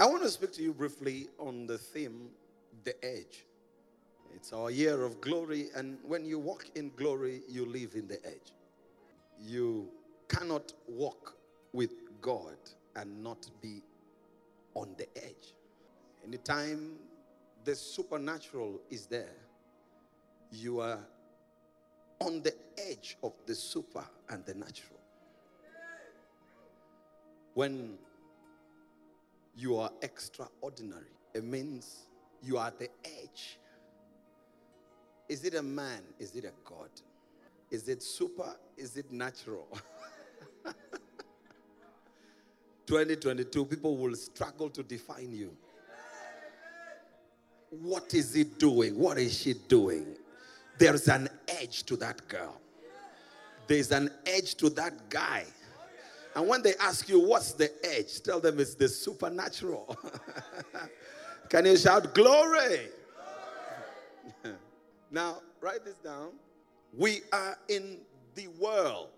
I want to speak to you briefly on the theme, the edge. It's our year of glory, and when you walk in glory, you live in the edge. You cannot walk with God and not be on the edge. Anytime the supernatural is there, you are on the edge of the super and the natural. When you are extraordinary, it means you are at the edge. Is it a man? Is it a God? Is it super? Is it natural? 2022, people will struggle to define you. What is he doing? What is she doing? There's an edge to that girl. There's an edge to that guy. And when they ask you, what's the edge? Tell them it's the supernatural. Can you shout glory? now, write this down. We are in the world,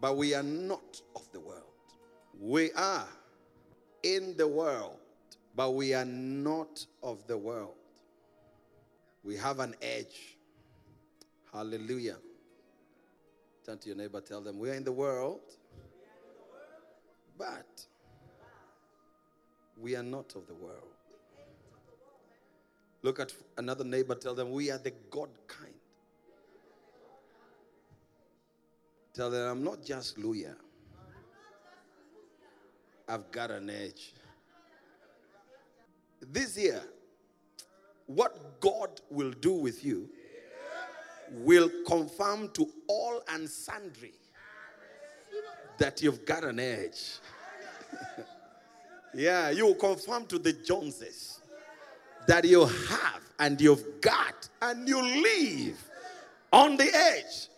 but we are not of the world. We are in the world, but we are not of the world. We have an edge. Hallelujah. Turn to your neighbor, tell them, We are in the world, but we are not of the world. Look at another neighbor, tell them, We are the God kind. Tell them, I'm not just Luhya. I've got an edge. This year, what God will do with you will confirm to all and sundry that you've got an edge. yeah, you confirm to the Joneses that you have and you've got and you live on the edge.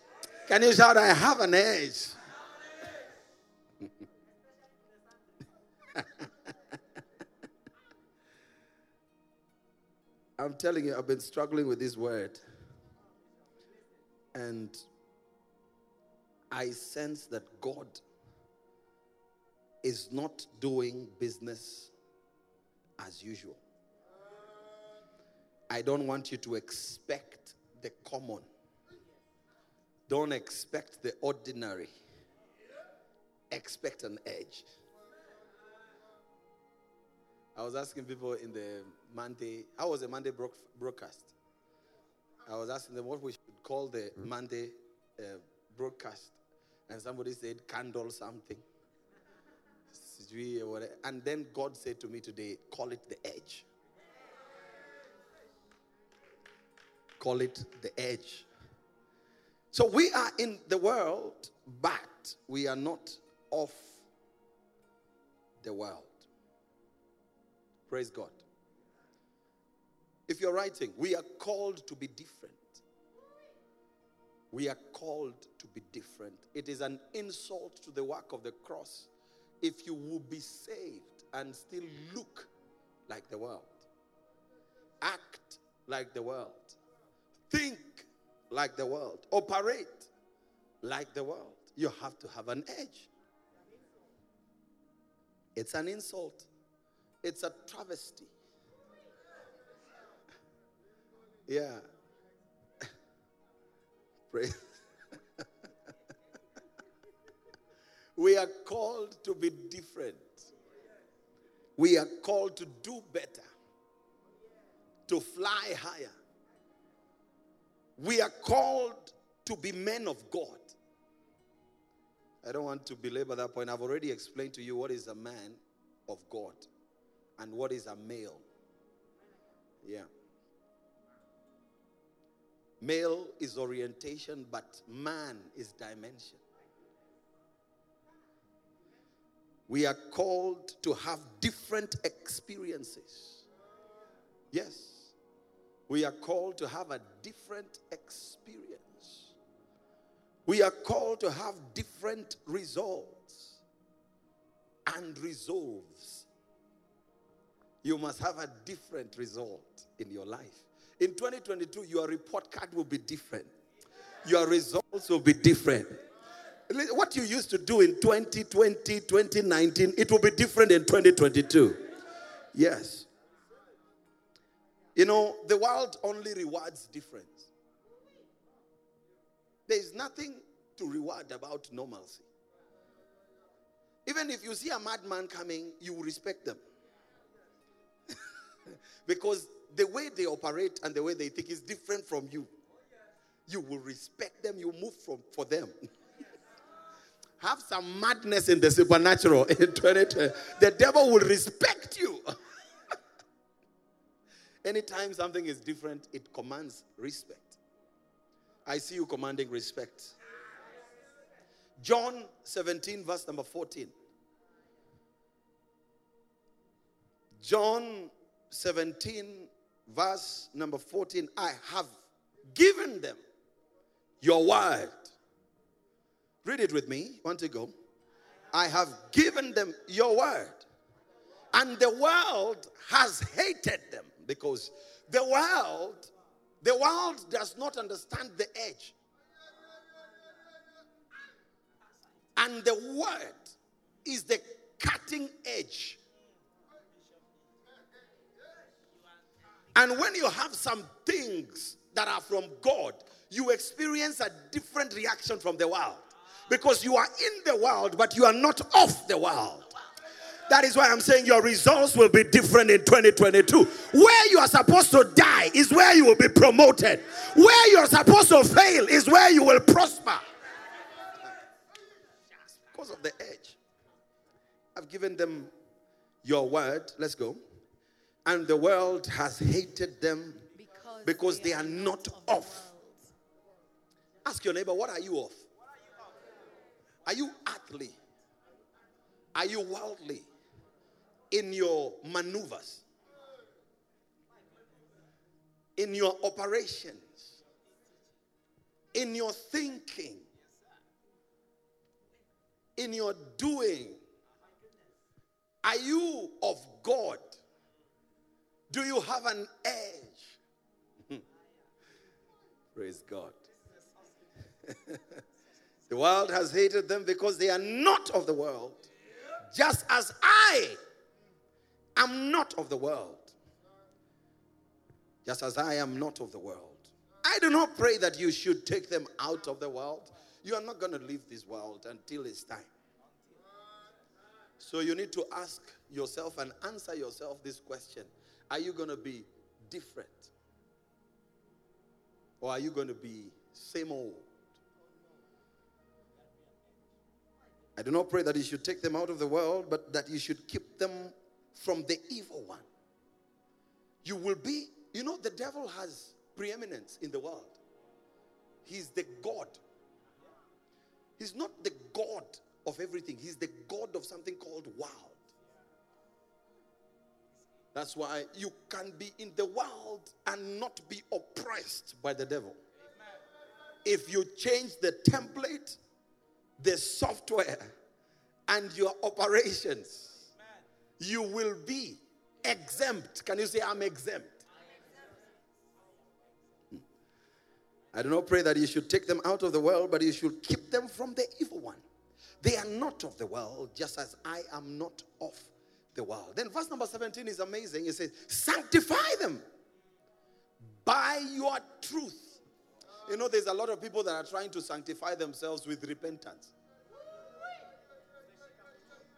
Can you shout, I have an edge? I'm telling you, I've been struggling with this word. And I sense that God is not doing business as usual. I don't want you to expect the common. Don't expect the ordinary. Expect an edge. I was asking people in the Monday, how was the Monday bro- broadcast? I was asking them what we should call the mm-hmm. Monday uh, broadcast. And somebody said, candle something. And then God said to me today, call it the edge. Call it the edge. So we are in the world, but we are not of the world. Praise God. If you're writing, we are called to be different. We are called to be different. It is an insult to the work of the cross if you will be saved and still look like the world, act like the world, think like the world, operate like the world. You have to have an edge. It's an insult. It's a travesty. Yeah. Praise. We are called to be different. We are called to do better, to fly higher. We are called to be men of God. I don't want to belabor that point. I've already explained to you what is a man of God and what is a male. Yeah. Male is orientation, but man is dimension. We are called to have different experiences. Yes. We are called to have a different experience. We are called to have different results and resolves you must have a different result in your life. In 2022, your report card will be different, your results will be different. What you used to do in 2020, 2019, it will be different in 2022. Yes. You know, the world only rewards difference. There is nothing to reward about normalcy. Even if you see a madman coming, you will respect them. because the way they operate and the way they think is different from you. You will respect them, you move from for them. Have some madness in the supernatural in 2020. The devil will respect you. Anytime something is different, it commands respect. I see you commanding respect. John 17, verse number 14. John 17, verse number 14. I have given them your word. Read it with me. Want to go? I have given them your word. And the world has hated them because the world the world does not understand the edge. And the word is the cutting edge. And when you have some things that are from God, you experience a different reaction from the world. Because you are in the world, but you are not of the world. That is why I'm saying your results will be different in 2022. Where you are supposed to die is where you will be promoted. Where you are supposed to fail is where you will prosper. Because of the edge. I've given them your word. Let's go. And the world has hated them because, because they, are not of. Ask your neighbor, what are you of? Are you earthly? Are you worldly? in your maneuvers, in your operations, in your thinking, in your doing. Are you of God? Do you have an edge? Praise God. the world has hated them because they are not of the world, just as I am not of the world, just as I am not of the world. I do not pray that you should take them out of the world. You are not going to leave this world until it's time. So you need to ask yourself and answer yourself this question Are you going to be different? Or are you going to be same old? I do not pray that you should take them out of the world, but that you should keep them from the evil one. You will be, you know, the devil has preeminence in the world. He's the God. He's not the God of everything, he's the God of something called world. That's why you can be in the world and not be oppressed by the devil. If you change the template, the software, and your operations, you will be exempt. Can you say, I'm exempt? I do not pray that you should take them out of the world, but you should keep them from the evil one. They are not of the world, just as I am not of the world. Then verse number 17 is amazing. It says, Sanctify them by your truth. You know, there's a lot of people that are trying to sanctify themselves with repentance.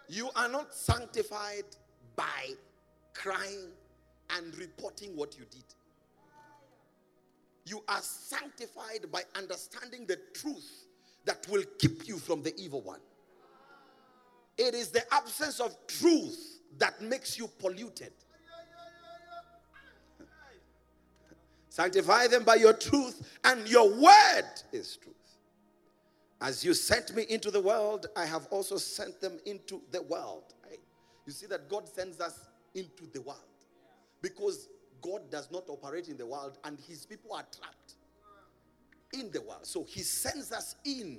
You are not sanctified by crying and reporting what you did. You are sanctified by understanding the truth that will keep you from the evil one. It is the absence of truth that makes you polluted. Sanctify them by your truth, and your word is truth. As you sent me into the world, I have also sent them into the world. You see that God sends us into the world because God does not operate in the world and his people are trapped in the world. So he sends us in,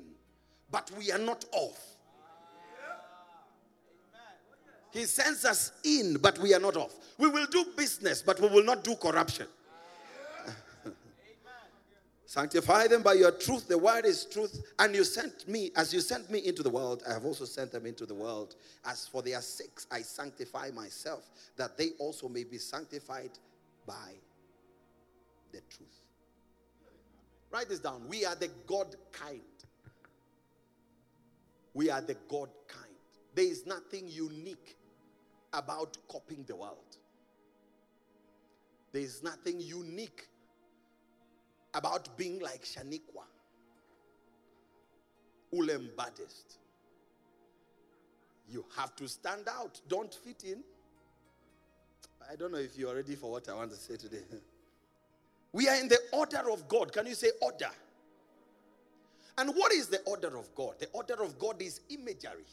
but we are not off. He sends us in, but we are not off. We will do business, but we will not do corruption. Sanctify them by your truth. The word is truth. And you sent me, as you sent me into the world, I have also sent them into the world. As for their sakes, I sanctify myself, that they also may be sanctified by the truth. Write this down. We are the God kind. We are the God kind. There is nothing unique about copying the world. There is nothing unique about being like Shaniqua, Ulem Buddhist. You have to stand out, don't fit in. I don't know if you're ready for what I want to say today. We are in the order of God. Can you say order? And what is the order of God? The order of God is imagery.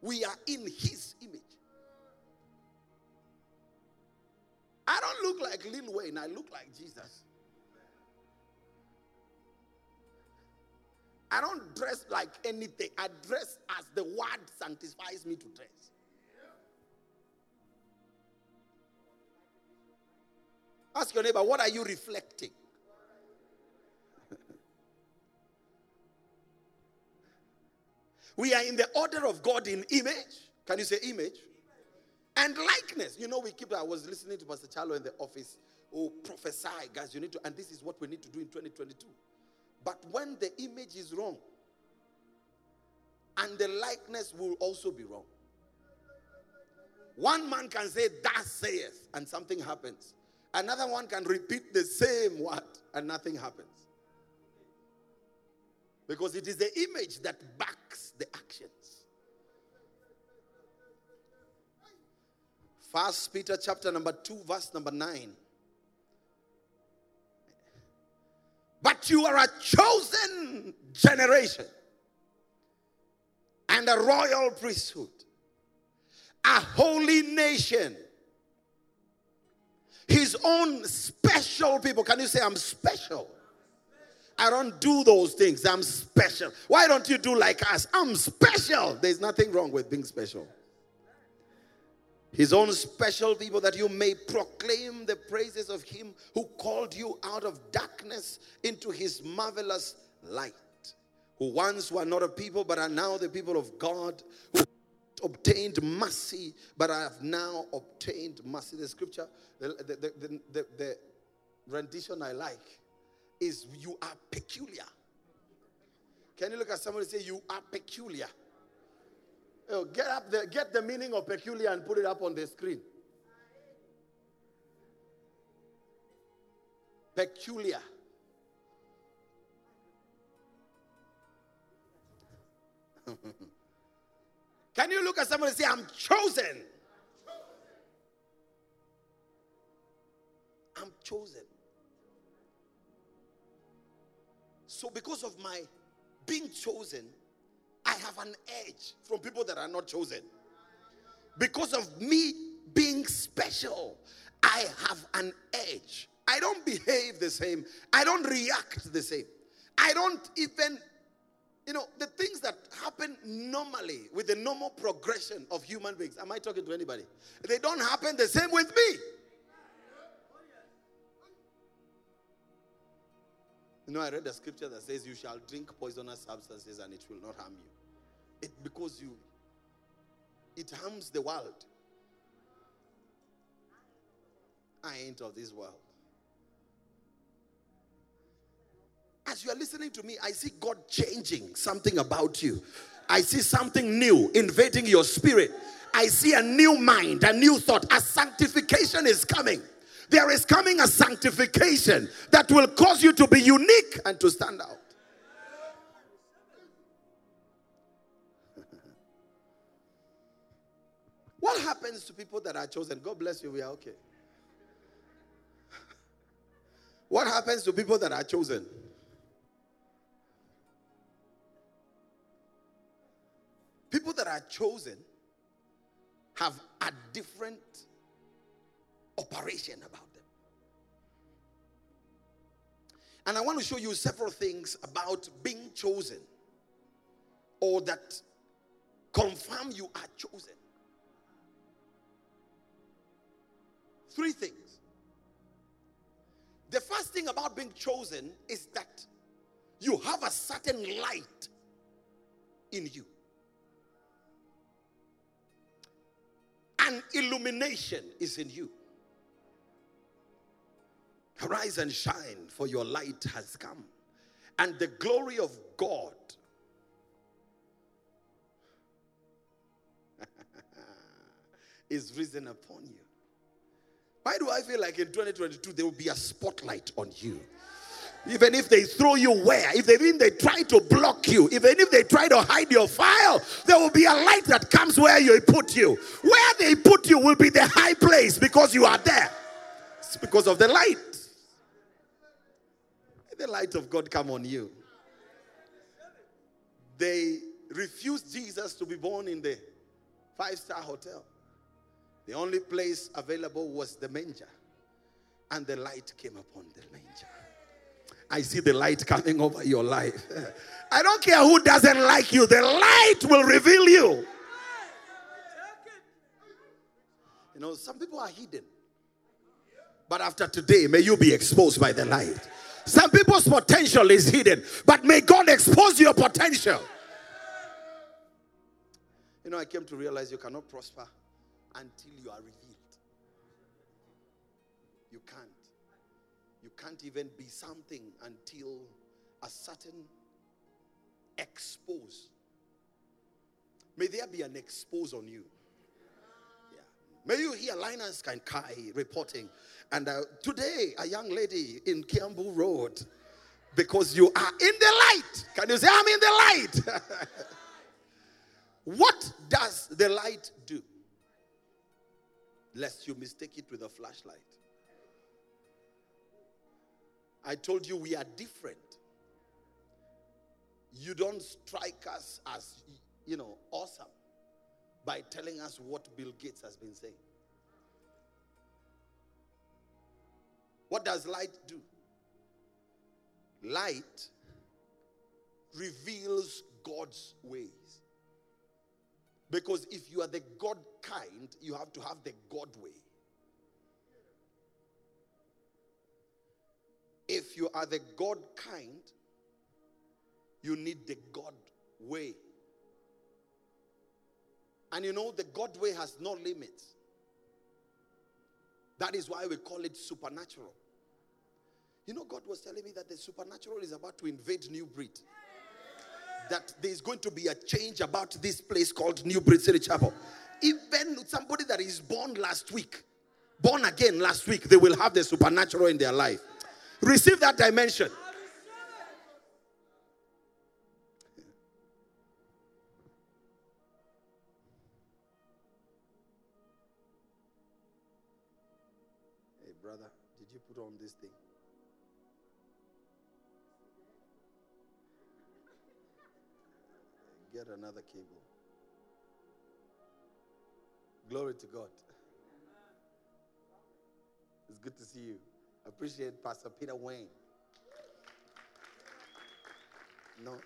We are in His image. I don't look like Lil Wayne, I look like Jesus. I don't dress like anything. I dress as the word sanctifies me to dress. Ask your neighbor, what are you reflecting? we are in the order of God in image. Can you say image? And likeness. You know, we keep, I was listening to Pastor Charlo in the office. Oh, prophesy, guys, you need to, and this is what we need to do in 2022. But when the image is wrong, and the likeness will also be wrong. One man can say, Thus saith, and something happens. Another one can repeat the same word, and nothing happens. Because it is the image that backs the actions. First Peter chapter number 2, verse number 9. But you are a chosen generation and a royal priesthood, a holy nation, his own special people. Can you say, I'm special? I don't do those things. I'm special. Why don't you do like us? I'm special. There's nothing wrong with being special his own special people, that you may proclaim the praises of him who called you out of darkness into his marvelous light. Who once were not a people, but are now the people of God, who obtained mercy, but have now obtained mercy. The scripture, the, the, the, the, rendition I like is you are peculiar. Can you look at somebody say, You are peculiar? Oh, get up the, get the meaning of peculiar and put it up on the screen. Peculiar. Can you look at somebody and say, I'm chosen? I'm chosen. So, because of my being chosen, I have an edge from people that are not chosen. Because of me being special, I have an edge. I don't behave the same. I don't react the same. I don't even, you know, the things that happen normally with the normal progression of human beings. Am I talking to anybody? They don't happen the same with me. You know, I read a scripture that says, You shall drink poisonous substances and it will not harm you. It, because you, it harms the world. I ain't of this world. As you are listening to me, I see God changing something about you. I see something new invading your spirit. I see a new mind, a new thought. A sanctification is coming. There is coming a sanctification that will cause you to be unique and to stand out. What happens to people that are chosen? God bless you, we are okay. What happens to people that are chosen? People that are chosen have a different operation about them. And I want to show you several things about being chosen or that confirm you are chosen. Three things. The first thing about being chosen is that you have a certain light in you. An illumination is in you. Arise and shine, for your light has come. And the glory of God is risen upon you. Why do I feel like in 2022 there will be a spotlight on you? Even if they throw you where, if they even they try to block you, even if they try to hide your file, there will be a light that comes where you put you. Where they put you will be the high place because you are there. It's because of the light. The light of God come on you. They refused Jesus to be born in the five-star hotel. The only place available was the manger. And the light came upon the manger. I see the light coming over your life. I don't care who doesn't like you, the light will reveal you. You know, some people are hidden. But after today, may you be exposed by the light. Some people's potential is hidden, but may God expose your potential. You know, I came to realize you cannot prosper until you are revealed. You can't. You can't even be something until a certain expose. May there be an expose on you. May you hear Linus Kai reporting. And uh, today, a young lady in Kiambu Road, because you are in the light. Can you say, I'm in the light? what does the light do? lest you mistake it with a flashlight. I told you we are different. You don't strike us as, you know, awesome by telling us what Bill Gates has been saying. What does light do? Light reveals God's ways. Because if you are the God kind, you have to have the God way. If you are the God kind, you need the God way. And you know, the God way has no limits. That is why we call it supernatural. You know, God was telling me that the supernatural is about to invade New Breed that there's going to be a change about this place called New Breed City Chapel. Even somebody that is born last week, born again last week, they will have the supernatural in their life. Receive that dimension. Brother, did you put on this thing? Get another cable. Glory to God. It's good to see you. Appreciate Pastor Peter Wayne. No,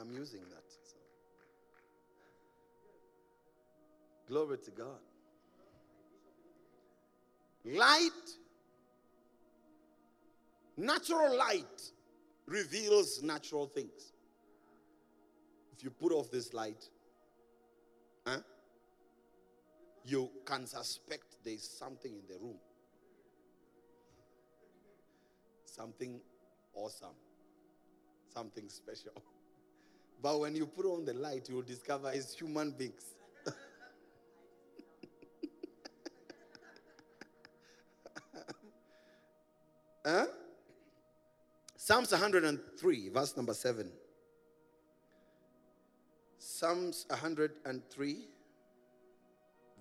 I'm using that. So. Glory to God. Light, natural light reveals natural things If you put off this light, huh, you can suspect there's something in the room. Something awesome. Something special. But when you put on the light, you'll discover it's human beings. huh? Psalms 103, verse number 7. Psalms 103,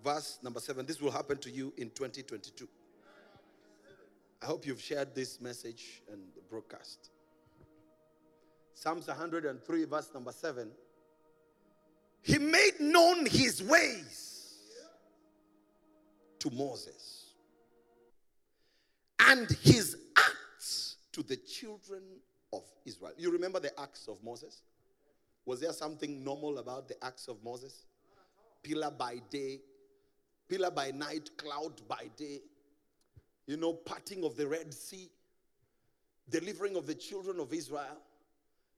verse number 7. This will happen to you in 2022. I hope you've shared this message and broadcast. Psalms 103, verse number 7. He made known his ways to Moses and his to the children of Israel. You remember the acts of Moses? Was there something normal about the acts of Moses? Pillar by day, pillar by night, cloud by day, you know, parting of the Red Sea. delivering of the children of Israel,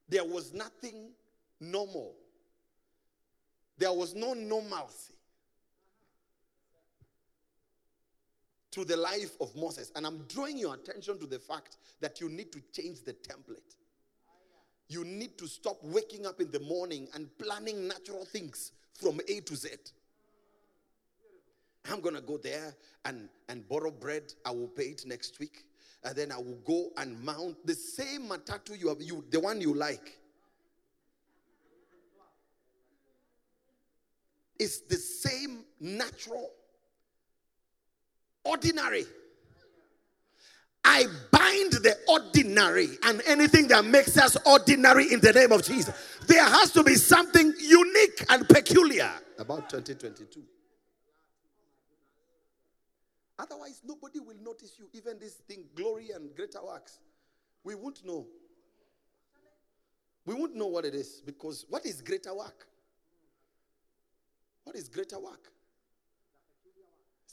there was nothing normal. There was no normalcy to the life of Moses. And I'm drawing your attention to the fact that you need to change the template. You need to stop waking up in the morning and planning natural things from A to Z. I'm going to go there and, and borrow bread. I will pay it next week. And then I will go and mount the same matatu you have, you, the one you like. It's the same natural, ordinary. I bind the ordinary and anything that makes us ordinary in the name of Jesus. There has to be something unique and peculiar about 2022. Otherwise, nobody will notice you. Even this thing, glory and greater works, we won't know. We won't know what it is because what is greater work? What is greater work?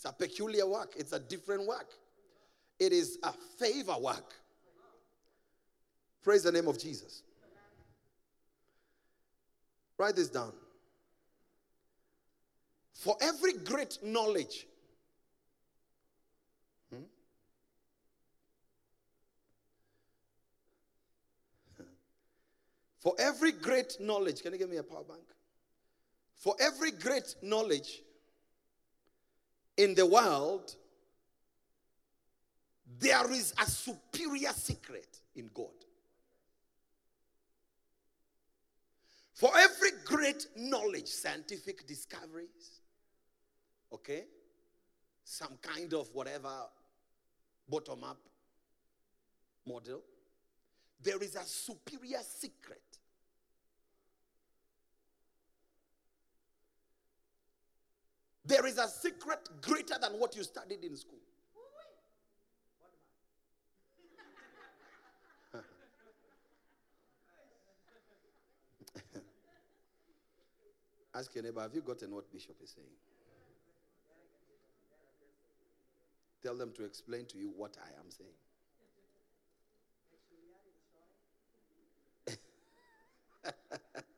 It's a peculiar work, it's a different work. It is a favor work. Praise the name of Jesus. Write this down. For every great knowledge, hmm? for every great knowledge, can you give me a power bank? For every great knowledge in the world, there is a superior secret in God. For every great knowledge, scientific discoveries, okay, some kind of whatever bottom up model, there is a superior secret. There is a secret greater than what you studied in school. Ask your neighbor, have you gotten what Bishop is saying? Tell them to explain to you what I am saying.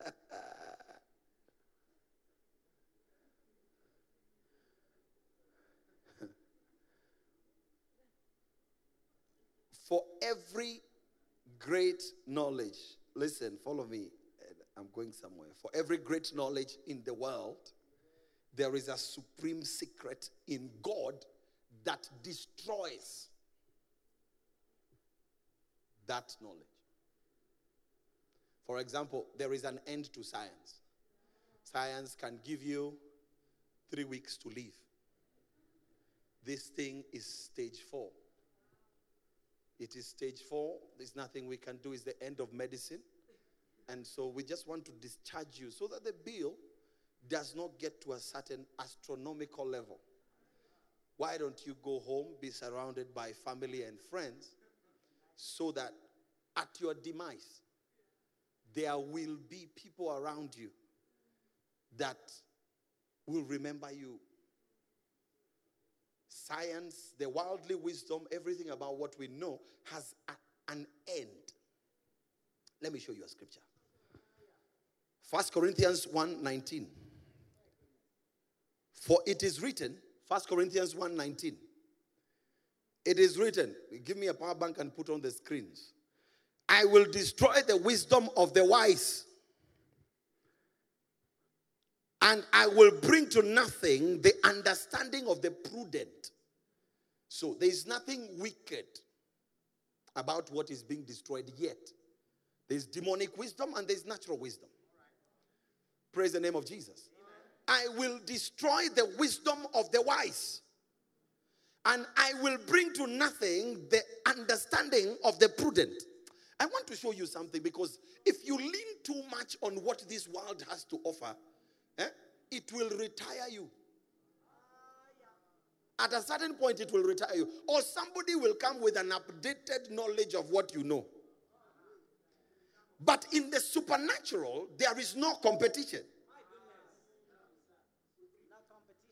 For every great knowledge, listen, follow me. Eh, I'm going somewhere. For every great knowledge in the world, there is a supreme secret in God that destroys that knowledge. For example, there is an end to science. Science can give you three weeks to live. This thing is stage four. It is stage four. There's nothing we can do. It's the end of medicine. And so we just want to discharge you so that the bill does not get to a certain astronomical level. Why don't you go home, be surrounded by family and friends, so that at your demise, there will be people around you that will remember you. Science, the worldly wisdom, everything about what we know has a, an end. Let me show you a scripture. First Corinthians 1 19. For it is written, First Corinthians 1 19. It is written, give me a power bank and put on the screens. I will destroy the wisdom of the wise, and I will bring to nothing the understanding of the prudent. So there is nothing wicked about what is being destroyed yet. There's demonic wisdom and there's natural wisdom. Praise the name of Jesus. I will destroy the wisdom of the wise. And I will bring to nothing the understanding of the prudent. I want to show you something because if you lean too much on what this world has to offer, eh, it will retire you. At a certain point, it will retire you. Or somebody will come with an updated knowledge of what you know. But in the supernatural, there is no competition.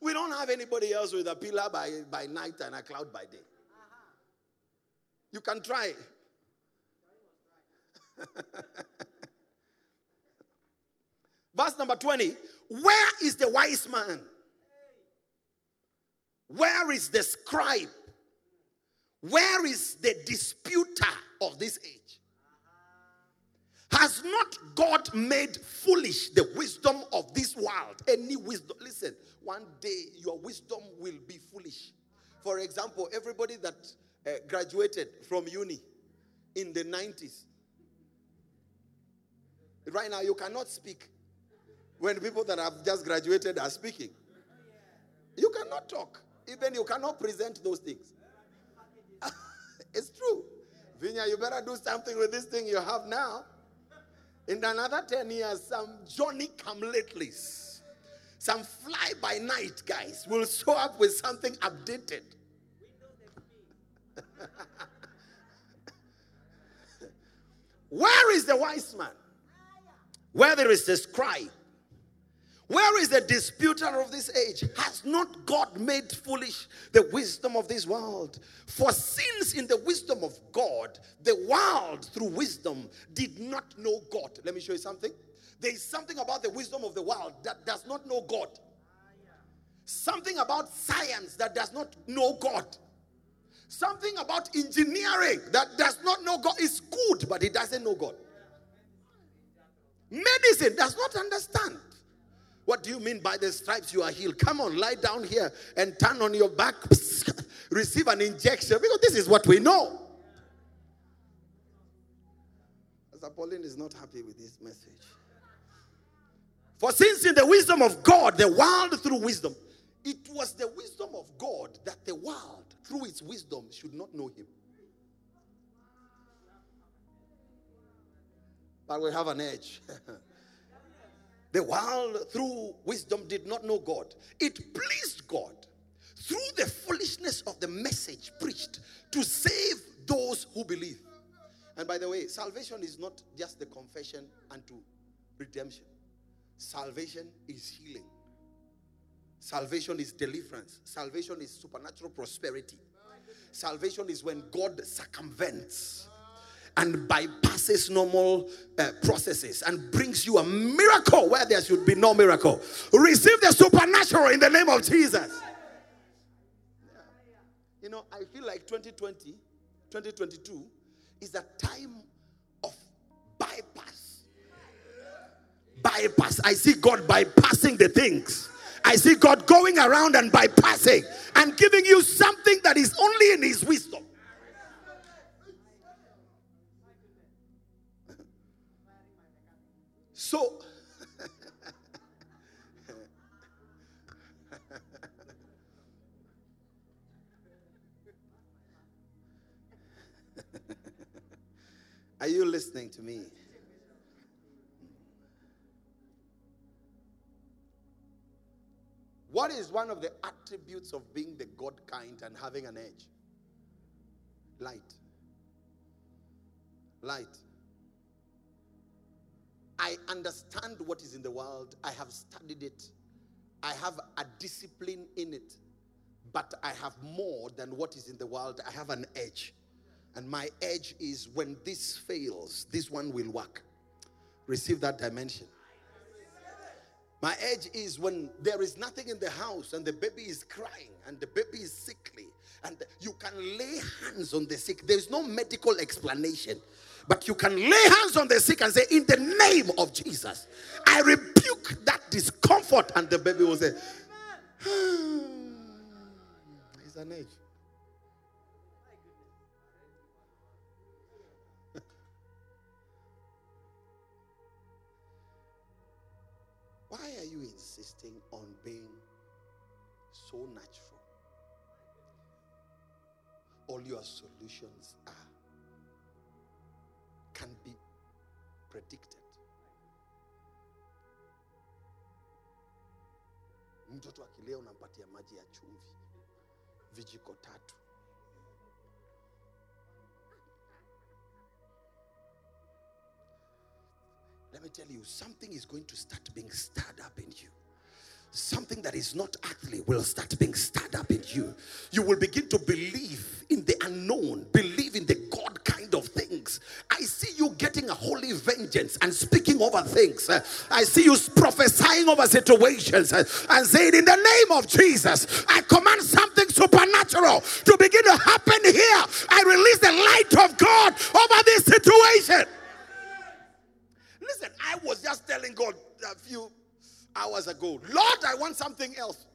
We don't have anybody else with a pillar by, by night and a cloud by day. You can try. Verse number 20 Where is the wise man? Where is the scribe? Where is the disputer of this age? Has not God made foolish the wisdom of this world? Any wisdom. Listen, one day your wisdom will be foolish. For example, everybody that uh, graduated from uni in the 90s, right now you cannot speak when people that have just graduated are speaking. You cannot talk. Even you cannot present those things. it's true. Vinya, you better do something with this thing you have now. In another 10 years, some Johnny come latelys, some fly by night guys will show up with something updated. Where is the wise man? Where there is the scribe? Where is the disputer of this age? Has not God made foolish the wisdom of this world? For since in the wisdom of God, the world through wisdom did not know God. Let me show you something. There is something about the wisdom of the world that does not know God. Something about science that does not know God. Something about engineering that does not know God is good, but it doesn't know God. Medicine does not understand. What do you mean by the stripes you are healed? Come on, lie down here and turn on your back, receive an injection, because this is what we know. Pastor Pauline is not happy with this message. For since in the wisdom of God, the world through wisdom, it was the wisdom of God that the world through its wisdom should not know him. But we have an edge. The world through wisdom did not know God. It pleased God through the foolishness of the message preached to save those who believe. And by the way, salvation is not just the confession unto redemption, salvation is healing, salvation is deliverance, salvation is supernatural prosperity. Salvation is when God circumvents and bypasses normal uh, processes and brings you a miracle where there should be no miracle. Receive the supernatural in the name of Jesus. You know, I feel like 2020, 2022 is a time of bypass. Bypass. I see God bypassing the things. I see God going around and bypassing and giving you something that is only in His wisdom. So, are you listening to me? What is one of the attributes of being the God kind and having an edge? Light. Light. I understand what is in the world. I have studied it. I have a discipline in it. But I have more than what is in the world. I have an edge. And my edge is when this fails, this one will work. Receive that dimension. My edge is when there is nothing in the house and the baby is crying and the baby is sickly and you can lay hands on the sick. There is no medical explanation. But you can lay hands on the sick and say, In the name of Jesus, I rebuke that discomfort. And the baby will say, ah, It's an age. Why are you insisting on being so natural? All your solutions are can be predicted. Mtoto akilea unampatia maji ya chumvi vijiko tatu. Let me tell you, something is going to start being stirred up in you something that is not earthly will start being stirred up in you. You will begin to believe in the unknown, believe in the things. I see you getting a holy vengeance and speaking over things. I see you prophesying over situations and saying, In the name of Jesus, I command something supernatural to begin to happen here. I release the light of God over this situation. Listen, I was just telling God a few hours ago, Lord, I want something else.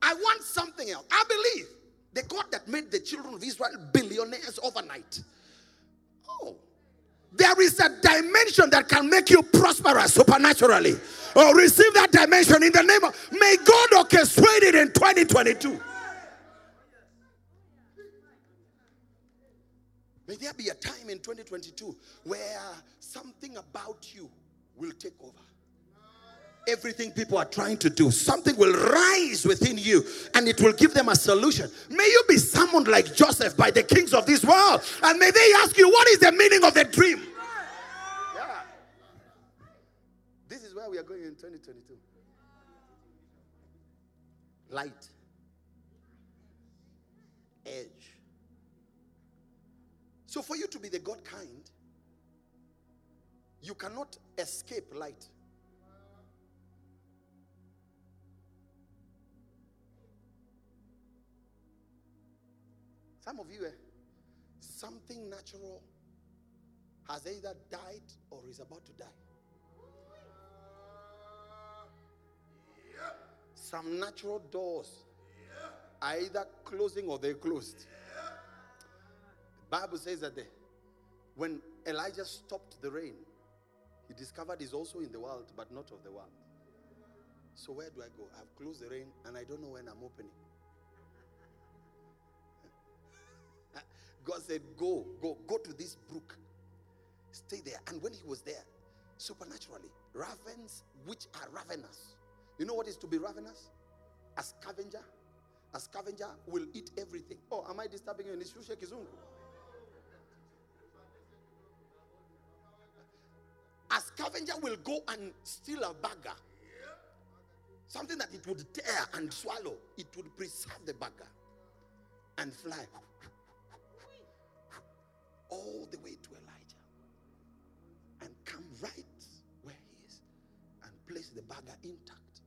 I want something else. I believe the God that made the children of Israel billionaires overnight. There is a dimension that can make you prosperous supernaturally. Oh, receive that dimension in the name of. May God orchestrate it in 2022. May there be a time in 2022 where something about you will take over everything people are trying to do. Something will rise within you and it will give them a solution. May you be summoned like Joseph by the kings of this world. And may they ask you, What is the meaning of the dream? Yeah. This is where we are going in 2022. Light, edge. So, for you to be the God kind, you cannot escape light. Some of you, eh, something natural has either died or is about to die. Some natural doors are either closing or they're closed. The Bible says that the, when Elijah stopped the rain, he discovered he's also in the world, but not of the world. So where do I go? I've closed the rain and I don't know when I'm opening. God said, Go, go, go to this brook. Stay there. And when he was there, supernaturally, ravens, which are ravenous. You know what is to be ravenous? A scavenger. A scavenger will eat everything. Oh, am I disturbing you in Ishushe Kizungu? A scavenger will go and steal a burger. Something that it would tear and swallow. It would preserve the burger and fly all the way to Elijah and come right where he is and place the burger intact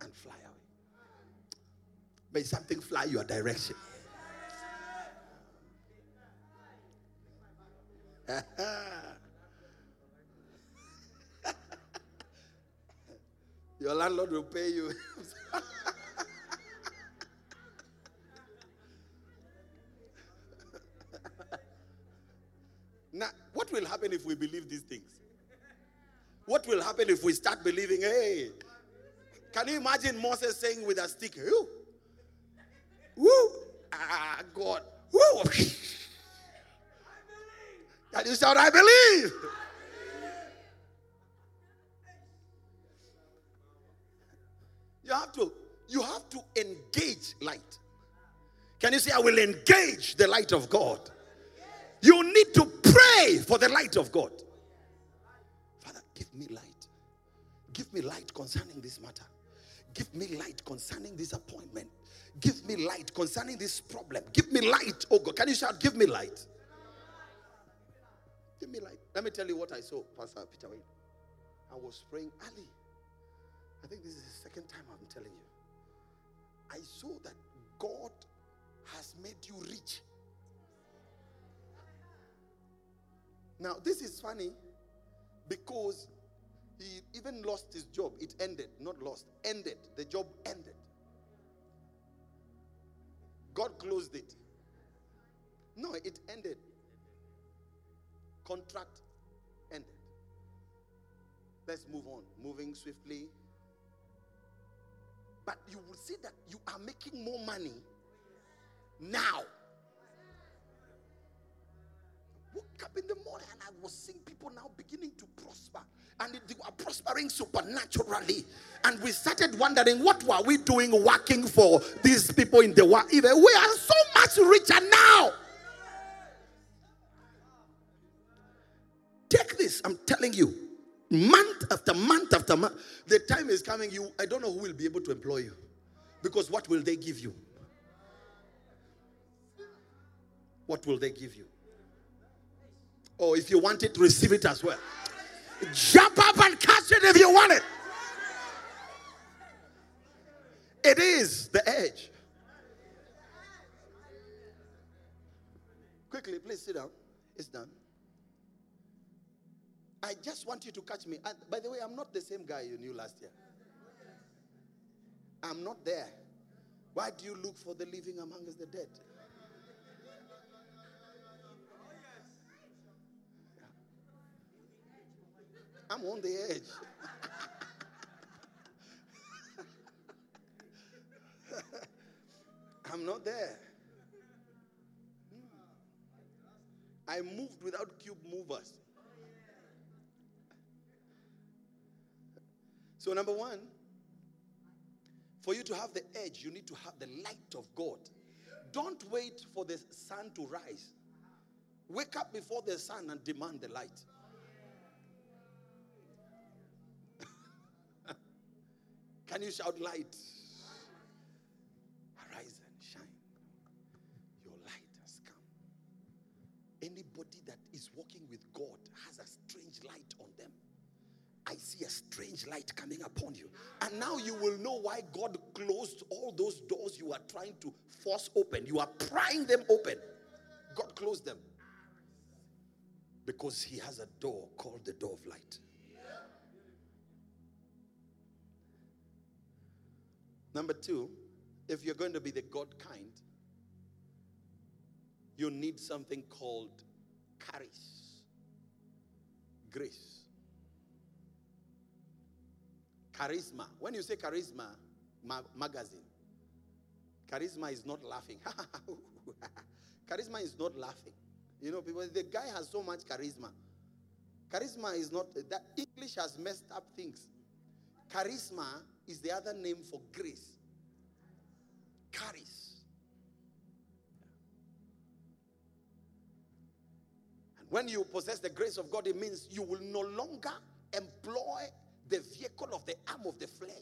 and fly away. May something fly your direction. your landlord will pay you. Now, what will happen if we believe these things? Happen if we start believing, hey, can you imagine Moses saying with a stick, whoo, whoo, ah, God, whoo. And you shout, I believe. You have to, you have to engage light. Can you say, I will engage the light of God? You need to pray for the light of God. Father, give me light. Give me light concerning this matter. Give me light concerning this appointment. Give me light concerning this problem. Give me light, oh God. Can you shout, Give me light? Give me light. Let me tell you what I saw, Pastor Peter Wayne. I was praying early. I think this is the second time I'm telling you. I saw that God has made you rich. Now, this is funny because he even lost his job. It ended, not lost, ended. The job ended. God closed it. No, it ended. Contract ended. Let's move on. Moving swiftly. But you will see that you are making more money now woke up in the morning and I was seeing people now beginning to prosper. And they were prospering supernaturally. And we started wondering, what were we doing working for these people in the world? We are so much richer now. Take this, I'm telling you. Month after month after month, the time is coming. You, I don't know who will be able to employ you, because what will they give you? What will they give you? Or if you want it, receive it as well. Jump up and catch it if you want it. It is the edge. Quickly, please sit down. It's done. I just want you to catch me. And by the way, I'm not the same guy you knew last year. I'm not there. Why do you look for the living among the dead? I'm on the edge. I'm not there. I moved without cube movers. So, number one, for you to have the edge, you need to have the light of God. Don't wait for the sun to rise. Wake up before the sun and demand the light. Can you shout light? Arise and shine. Your light has come. Anybody that is walking with God has a strange light on them. I see a strange light coming upon you. And now you will know why God closed all those doors you are trying to force open. You are prying them open. God closed them. Because He has a door called the door of light. Number two, if you're going to be the God kind, you need something called charis, grace. Charisma. When you say charisma, ma- magazine, charisma is not laughing. charisma is not laughing. You know, people, the guy has so much charisma. Charisma is not, that English has messed up things. Charisma is the other name for grace. And when you possess the grace of God, it means you will no longer employ the vehicle of the arm of the flesh.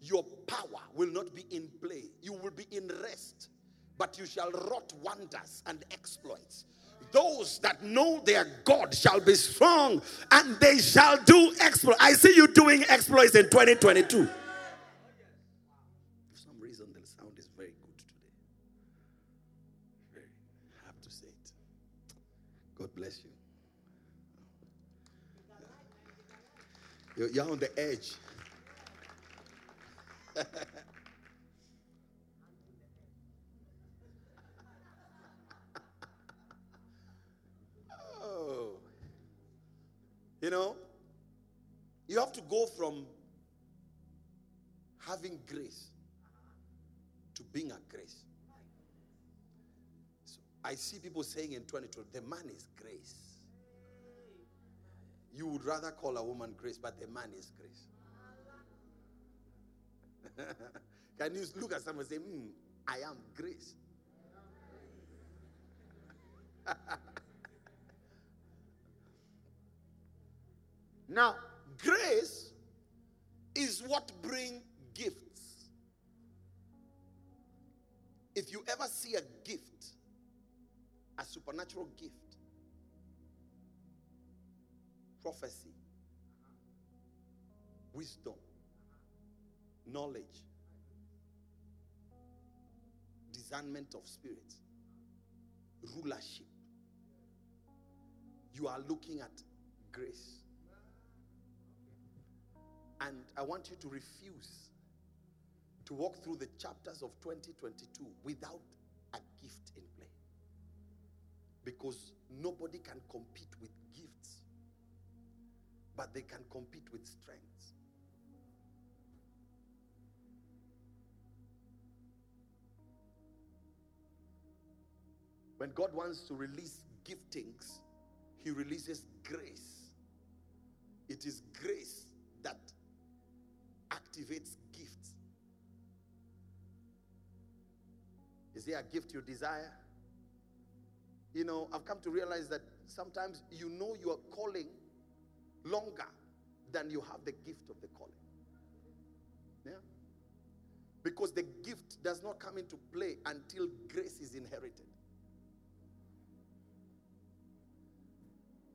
Your power will not be in play. You will be in rest, but you shall wrought wonders and exploits those that know their God shall be strong and they shall do exploits. I see you doing exploits in 2022. For some reason, the sound is very good today. I have to say it. God bless you. You're, on the edge. You know, you have to go from having grace to being a grace. So I see people saying in 2020, the man is grace. You would rather call a woman grace, but the man is grace. Can you look at someone and say, mm, I am grace? Now, grace is what bring gifts. If you ever see a gift, a supernatural gift, prophecy, wisdom, knowledge, discernment of spirit, rulership, you are looking at grace. And I want you to refuse to walk through the chapters of 2022 without a gift in play. Because nobody can compete with gifts, but they can compete with strengths. When God wants to release giftings, He releases grace. It is grace activates gifts. Is there a gift you desire? You know, I've come to realize that sometimes you know you are calling longer than you have the gift of the calling. Yeah? Because the gift does not come into play until grace is inherited.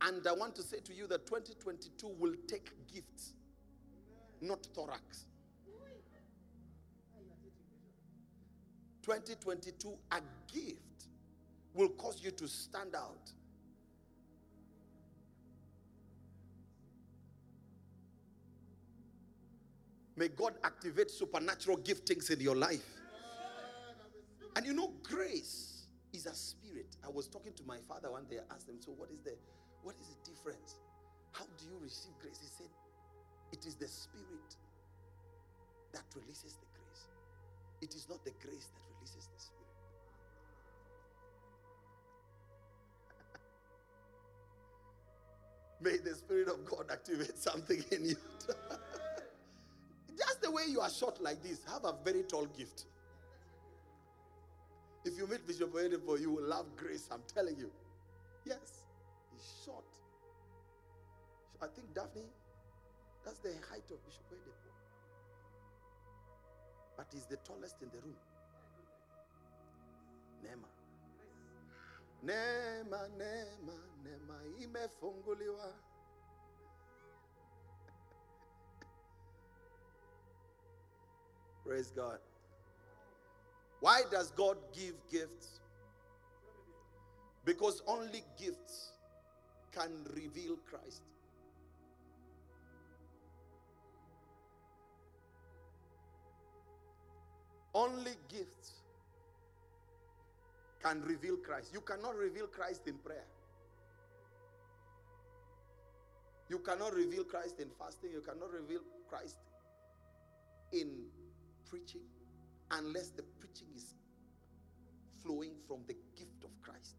And I want to say to you that 2022 will take gifts, not thorax. 2022, a gift will cause you to stand out. May God activate supernatural giftings in your life. And you know, grace is a spirit. I was talking to my father one day. I asked him, So, what is the what is the difference? How do you receive grace? He said, It is the spirit that releases the. It is not the grace that releases the spirit. May the Spirit of God activate something in you. Just the way you are short like this, have a very tall gift. If you meet Bishop Oyedepo, you will love grace. I'm telling you. Yes, he's short. I think Daphne, that's the height of Bishop Oyedepo. But he's the tallest in the room. Nema. Nema, nema, nema, imefunguliwa. Praise God. Why does God give gifts? Because only gifts can reveal Christ. Only gifts can reveal Christ. You cannot reveal Christ in prayer. You cannot reveal Christ in fasting. You cannot reveal Christ in preaching unless the preaching is flowing from the gift of Christ.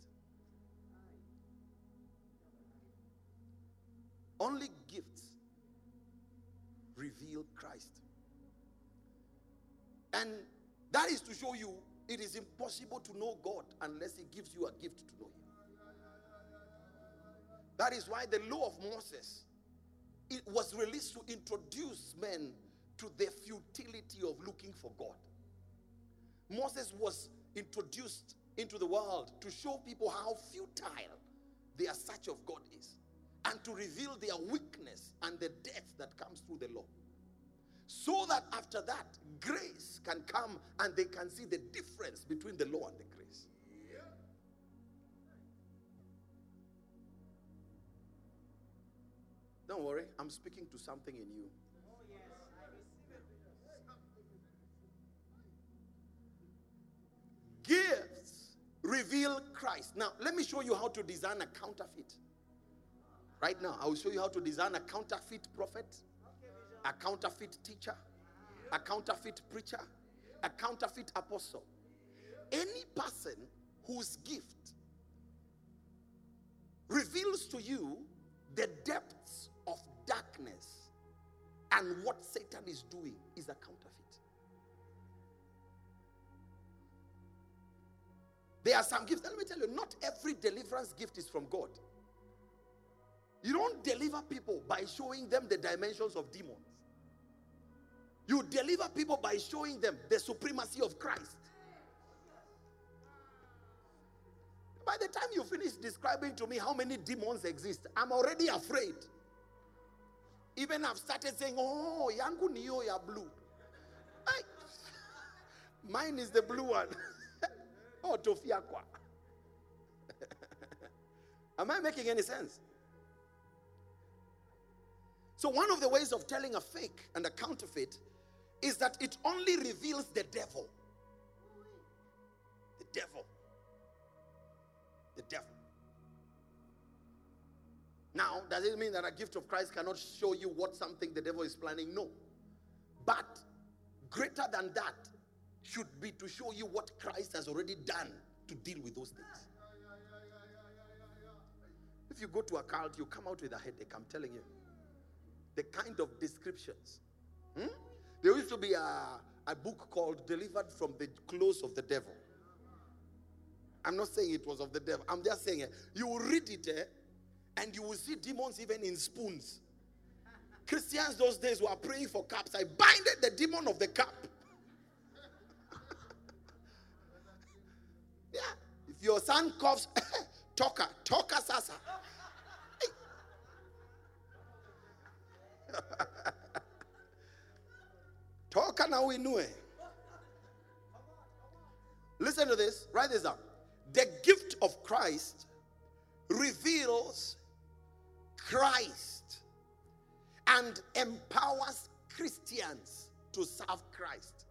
Only gifts reveal Christ. And that is to show you it is impossible to know God unless He gives you a gift to know Him. That is why the law of Moses it was released to introduce men to the futility of looking for God. Moses was introduced into the world to show people how futile their search of God is and to reveal their weakness and the death that comes through the law. So that after that, grace can come and they can see the difference between the law and the grace. Don't worry, I'm speaking to something in you. Gifts reveal Christ. Now, let me show you how to design a counterfeit. Right now, I will show you how to design a counterfeit prophet, a counterfeit teacher, a counterfeit preacher, a counterfeit apostle. Any person whose gift reveals to you the depths of darkness and what Satan is doing is a counterfeit. There are some gifts. Let me tell you, not every deliverance gift is from God. You don't deliver people by showing them the dimensions of demons. You deliver people by showing them the supremacy of Christ. By the time you finish describing to me how many demons exist, I'm already afraid. Even I've started saying, Oh, yangu niyo ya blue. I, mine is the blue one. oh, tofiakwa. Am I making any sense? So, one of the ways of telling a fake and a counterfeit is that it only reveals the devil. The devil. The devil. Now, does it mean that a gift of Christ cannot show you what something the devil is planning? No. But greater than that should be to show you what Christ has already done to deal with those things. If you go to a cult, you come out with a headache, I'm telling you. The kind of descriptions. Hmm? There used to be a, a book called Delivered from the Clothes of the Devil. I'm not saying it was of the devil. I'm just saying it. You will read it eh, and you will see demons even in spoons. Christians those days were praying for cups. I binded the demon of the cup. yeah. If your son coughs, toka, toka sasa. Bwana uinue. Listen to this. Write this down. The gift of Christ reveals Christ and empowers Christians to serve Christ.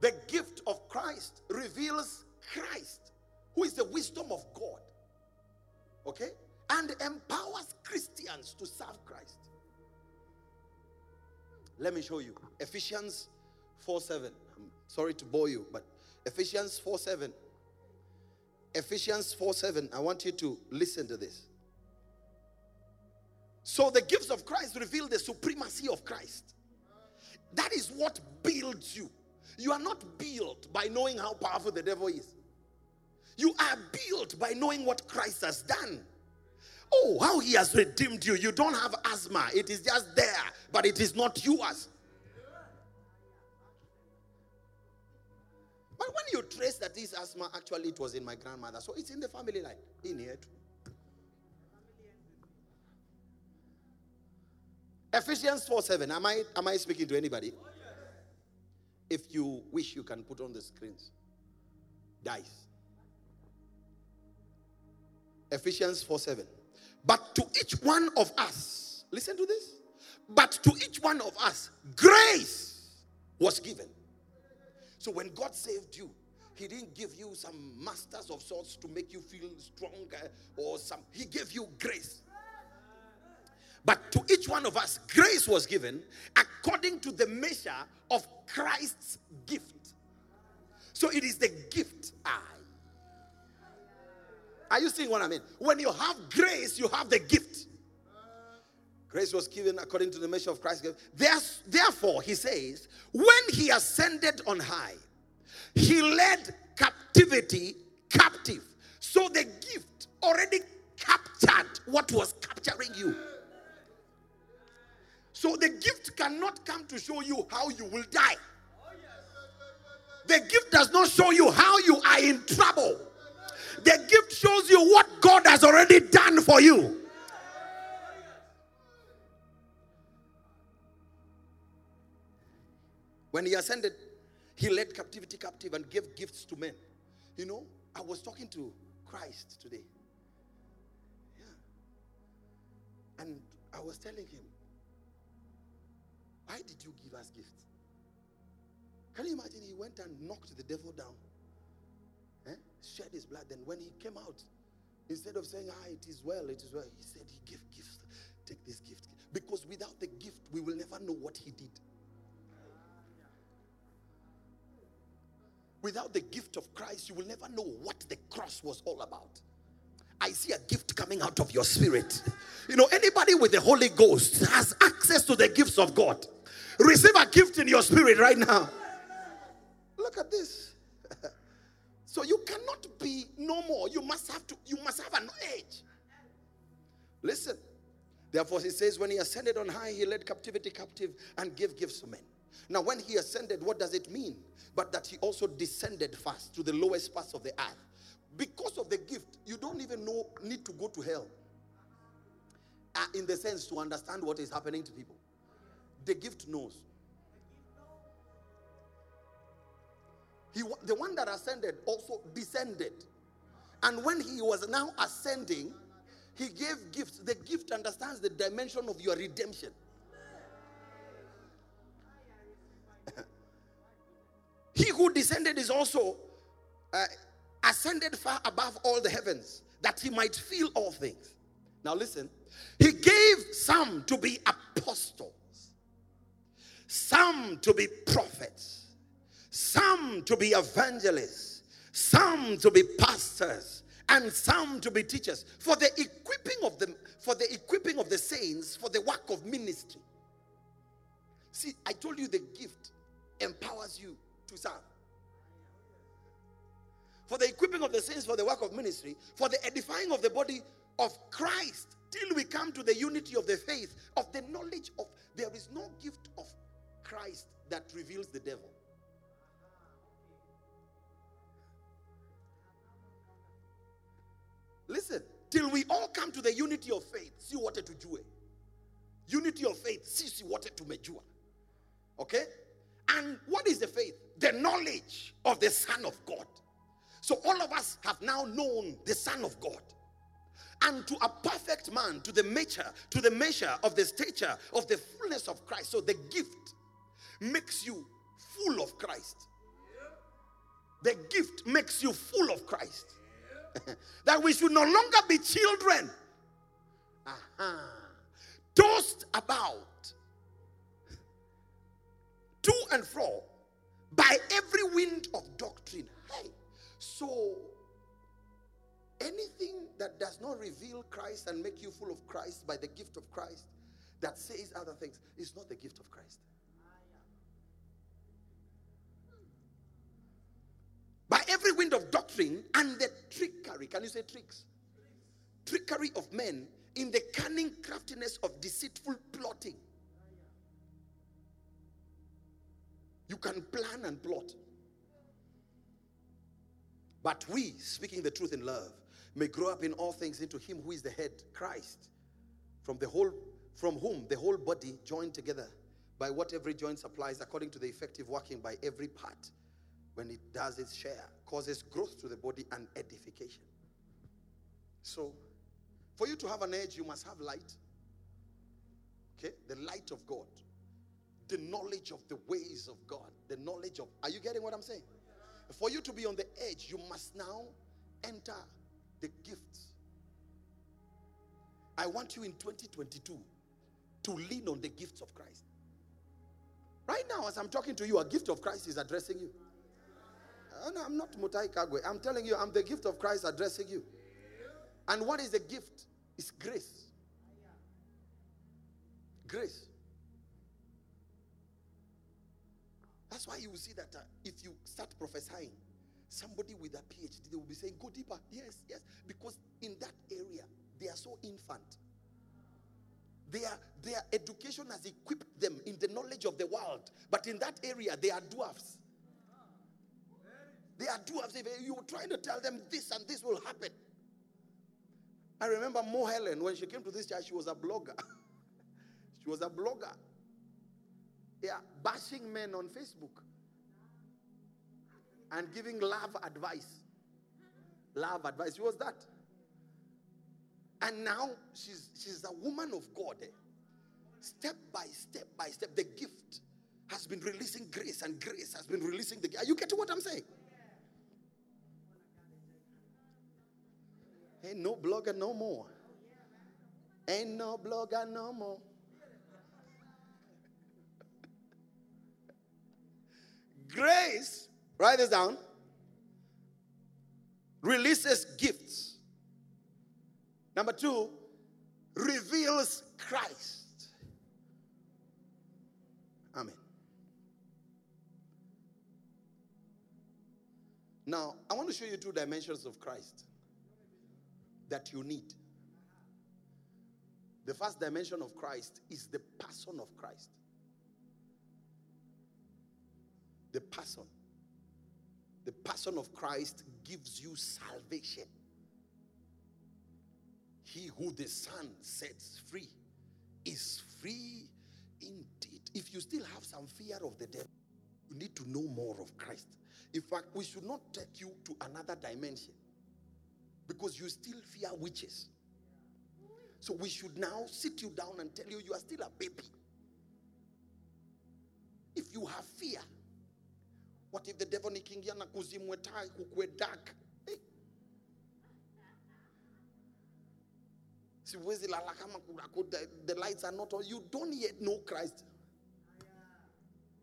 The gift of Christ reveals Christ, who is the wisdom of God. Okay? And empowers Christians to serve Christ. Let me show you. Ephesians 4 7. I'm sorry to bore you, but Ephesians 4 7. Ephesians 4 7. I want you to listen to this. So the gifts of Christ reveal the supremacy of Christ. That is what builds you. You are not built by knowing how powerful the devil is. You are built by knowing what Christ has done. Oh, how he has redeemed you. You don't have asthma, it is just there, but it is not yours. But when you trace that this asthma, actually, it was in my grandmother, so it's in the family line, in here too. Ephesians 4 7. Am I, am I speaking to anybody? If you wish, you can put on the screens. Dice. Ephesians 4 7. But to each one of us, listen to this. But to each one of us, grace was given. So when God saved you, He didn't give you some masters of sorts to make you feel stronger or some, He gave you grace. But to each one of us, grace was given according to the measure of Christ's gift. So it is the gift I. Are you seeing what I mean? When you have grace, you have the gift. Grace was given according to the measure of Christ's gift. Therefore, he says, when he ascended on high, he led captivity captive. So the gift already captured what was capturing you. So the gift cannot come to show you how you will die. The gift does not show you how you are in trouble. The gift shows you what God has already done for you. When he ascended, he led captivity captive and gave gifts to men. You know, I was talking to Christ today. Yeah. And I was telling him, why did you give us gifts? Can you imagine? He went and knocked the devil down? Shed his blood. Then, when he came out, instead of saying, Ah, it is well, it is well, he said, He gave gifts. Take this gift. Because without the gift, we will never know what he did. Without the gift of Christ, you will never know what the cross was all about. I see a gift coming out of your spirit. You know, anybody with the Holy Ghost has access to the gifts of God. Receive a gift in your spirit right now. Look at this. so you cannot be no more. You must have to, you must have an age. Listen. Therefore, he says, when he ascended on high, he led captivity captive and gave gifts to men. Now, when he ascended, what does it mean? But that he also descended first to the lowest parts of the earth. Because of the gift, you don't even know need to go to hell. Uh, in the sense to understand what is happening to people. The gift knows. He, the one that ascended also descended. And when he was now ascending, he gave gifts. The gift understands the dimension of your redemption. he who descended is also uh, ascended far above all the heavens that he might feel all things. Now, listen, he gave some to be apostles some to be prophets, some to be evangelists, some to be pastors, and some to be teachers for the equipping of them for the equipping of the saints for the work of ministry. See, I told you the gift empowers you to serve. For the equipping of the saints for the work of ministry, for the edifying of the body of Christ, till we come to the unity of the faith, of the knowledge of there is no gift of Christ that reveals the devil. Listen, till we all come to the unity of faith, see what to do. Unity of faith, what to majua. Okay? And what is the faith? The knowledge of the Son of God. So all of us have now known the Son of God. And to a perfect man, to the measure, to the measure of the stature of the fullness of Christ. So the gift makes you full of Christ. The gift makes you full of Christ. that we should no longer be children. Uh-huh. Tossed about to and fro by every wind of doctrine. Hey, so anything that does not reveal Christ and make you full of Christ by the gift of Christ that says other things is not the gift of Christ. By every and the trickery, can you say tricks? Trickery of men in the cunning craftiness of deceitful plotting. You can plan and plot. But we, speaking the truth in love, may grow up in all things into him who is the head, Christ, from the whole from whom the whole body joined together by what every joint supplies according to the effective working by every part when it does its share causes growth to the body and edification. So, for you to have an edge, you must have light. Okay? The light of God the knowledge of the ways of God, the knowledge of. Are you getting what I'm saying? For you to be on the edge, you must now enter the gifts. I want you in 2022 to lean on the gifts of Christ. Right now, as I'm talking to you, a gift of Christ is addressing you. I'm not Mutahi Kagwe. I'm telling you, I'm the gift of Christ addressing you. And what is the gift? It's grace. Grace. That's why you will see that uh, if you start prophesying, somebody with a PhD, they will be saying, Go deeper. Yes, yes. Because in that area, they are so infant. Their, their education has equipped them in the knowledge of the world. But in that area, they are dwarfs. They are dwarfs. If you were trying to tell them this and this will happen. I remember Mo Helen, when she came to this church, she was a blogger. she was a blogger. Yeah, bashing men on Facebook and giving love advice. Love advice. She was that. And now she's she's a woman of God. Eh? Step by step by step, the gift has been releasing grace, and grace has been releasing the. Are you getting what I'm saying? Ain't no blogger no more. Ain't no blogger no more. Grace, write this down, releases gifts. Number two, reveals Christ. Amen. Now, I want to show you two dimensions of Christ that you need. The first dimension of Christ is the person of Christ. the person. The person of Christ gives you salvation. He who the Son sets free is free indeed. If you still have some fear of the devil, you need to know more of Christ. In fact, we should not take you to another dimension because you still fear witches. So we should now sit you down and tell you you are still a baby. If you have fear, what if the devil nikiingia na kuzimwe taa kukue dark? Hey. Siwezi lala kama the lights are not on. You don't yet know Christ.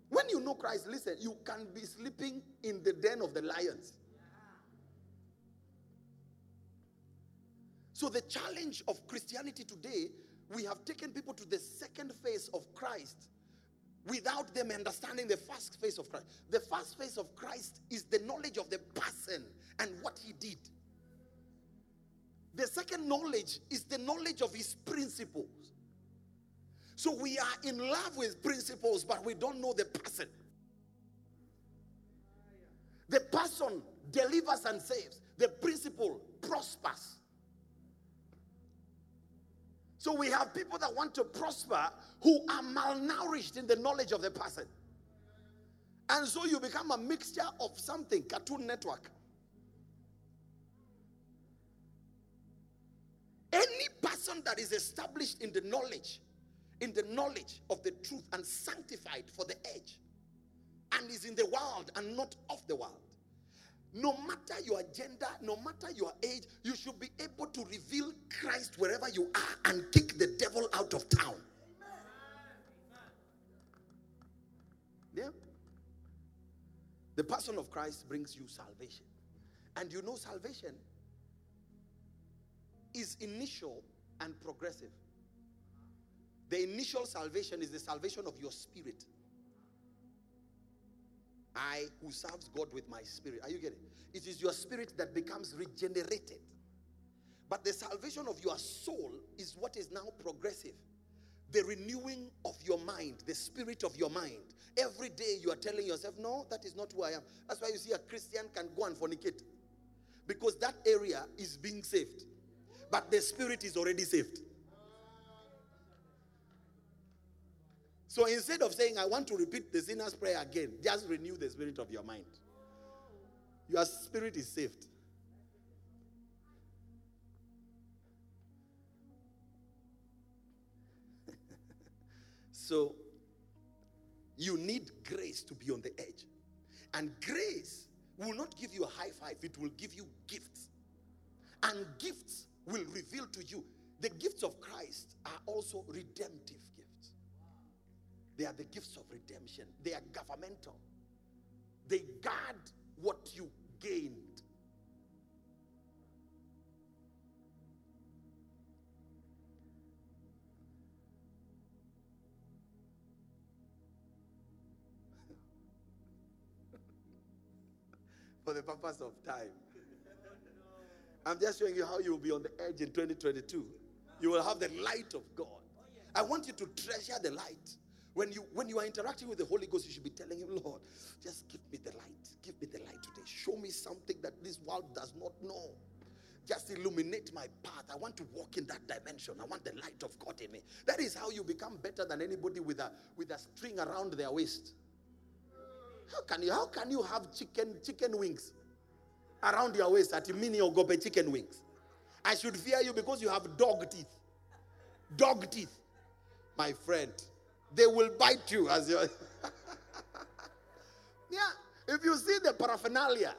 When you know Christ, listen, you can be sleeping in the den of the lions. So, the challenge of Christianity today, we have taken people to the second phase of Christ without them understanding the first phase of Christ. The first phase of Christ is the knowledge of the person and what he did. The second knowledge is the knowledge of his principles. So we are in love with principles, but we don't know the person. The person delivers and saves, the principle prospers. So we have people that want to prosper who are malnourished in the knowledge of the person. And so you become a mixture of something, Cartoon Network. Any person that is established in the knowledge, in the knowledge of the truth and sanctified for the edge, and is in the world and not of the world, no matter your gender, no matter your age, you should be able to reveal Christ wherever you are and kick the devil out of town. Yeah. The person of Christ brings you salvation. And you know, salvation is initial and progressive. The initial salvation is the salvation of your spirit. I who serves God with my spirit. Are you getting it? It is your spirit that becomes regenerated. But the salvation of your soul is what is now progressive. The renewing of your mind, the spirit of your mind. Every day you are telling yourself, no, that is not who I am. That's why you see a Christian can go and fornicate. Because that area is being saved. But the spirit is already saved. So instead of saying, I want to repeat the sinner's prayer again, just renew the spirit of your mind. Your spirit is saved. so you need grace to be on the edge. And grace will not give you a high five, it will give you gifts. And gifts will reveal to you. The gifts of Christ are also redemptive they are the gifts of redemption. They are governmental. They guard what you gained. For the purpose of time. I'm just showing you how you will be on the edge in 2022. You will have the light of God. I want you to treasure the light. When you when you are interacting with the Holy Ghost, you should be telling him, Lord, just give me the light. Give me the light today. Show me something that this world does not know. Just illuminate my path. I want to walk in that dimension. I want the light of God in me. That is how you become better than anybody with a with a string around their waist. How can you how can you have chicken chicken wings around your waist at mini or gobe chicken wings? I should fear you because you have dog teeth. Dog teeth, my friend. They will bite you as you Yeah. If you see the paraphernalia,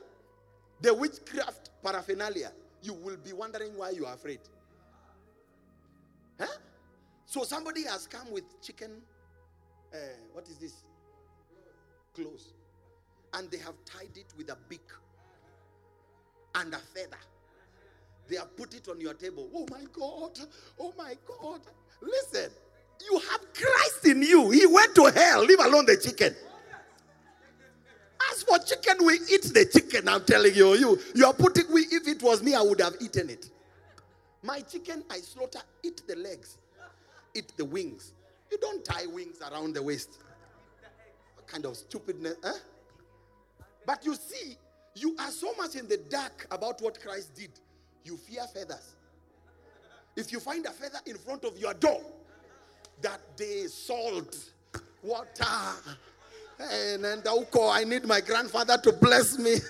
the witchcraft paraphernalia, you will be wondering why you are afraid. Huh? So somebody has come with chicken, uh, what is this? Clothes. And they have tied it with a beak and a feather. They have put it on your table. Oh my God. Oh my God. Listen, you have Christ in you. He went to hell, leave alone the chicken. As for chicken, we eat the chicken. I'm telling you, you, you are putting. We, if it was me, I would have eaten it. My chicken, I slaughter, eat the legs, eat the wings. You don't tie wings around the waist. What kind of stupidness? Huh? But you see, you are so much in the dark about what Christ did. You fear feathers. If you find a feather in front of your door, that day salt, water, and then I need my grandfather to bless me.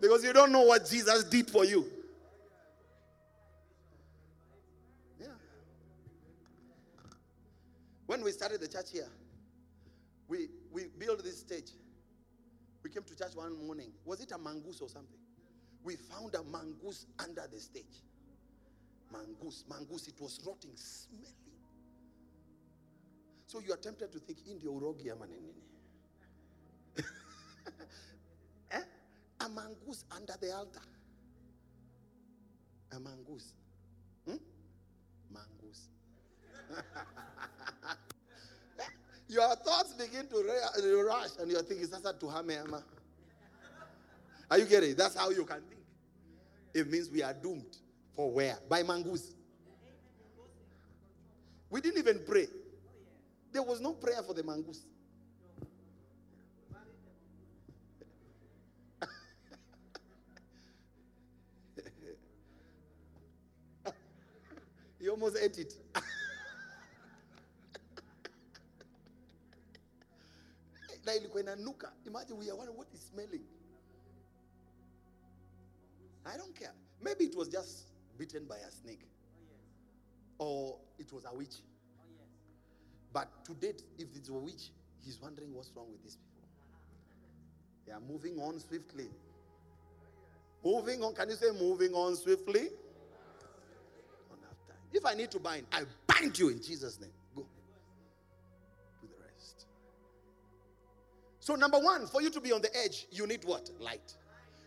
because you don't know what Jesus did for you. Yeah. When we started the church here, we, we built this stage. We came to church one morning. Was it a mongoose or something? We found a mongoose under the stage. Mangoose, mangoose, it was rotting, smelling. So you are tempted to think, India urogi ama eh? A mangoose under the altar. A mangoose. Hmm? Mangoose. your thoughts begin to rush and you're thinking, Sasa tuhame ama. Are you getting it? That's how you can think. It means we are doomed. For where? By mongoose. We didn't even pray. There was no prayer for the mongoose. he almost ate it. ilikuwa inanuka imagine we are wondering what is smelling i don't care maybe it was just bitten by a snake. Or it was a witch. But to date if it's a witch he's wondering what's wrong with these people. They are moving on swiftly. Moving on can you say moving on swiftly? Time. If i need to bind i bind you in jesus name. Go. Do the rest. So, number one, for you to be on the edge, you need what? Light.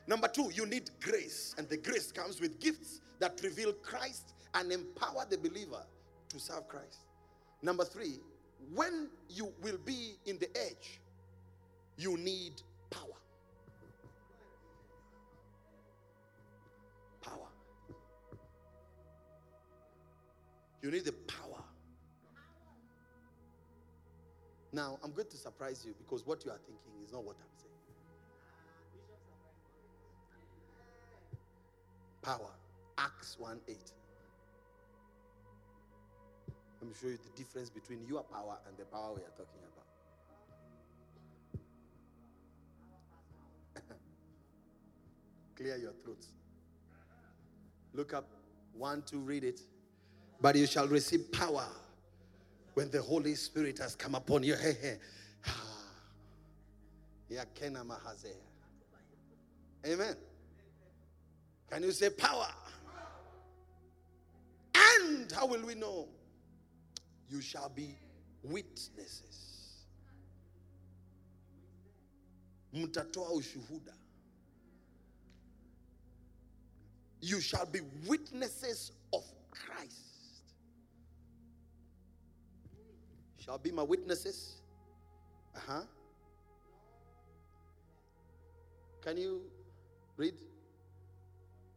Number two, you need grace. And the grace comes with gifts that reveal Christ and empower the believer to serve Christ. Number three, when you will be in the edge, you need power. Power. You need the power. Now, I'm going to surprise you because what you are thinking is not what I'm saying. Power. Acts 1 8. Let me show you the difference between your power and the power we are talking about. Clear your throats. Look up 1 2, read it. But you shall receive power when the Holy Spirit has come upon you. Ah. Mahazea. Amen. Can you say power? And how will we know? You shall be witnesses. Mtatoa ushuhuda. You shall be witnesses of Christ. Shall be my witnesses. Uh huh. Can you read?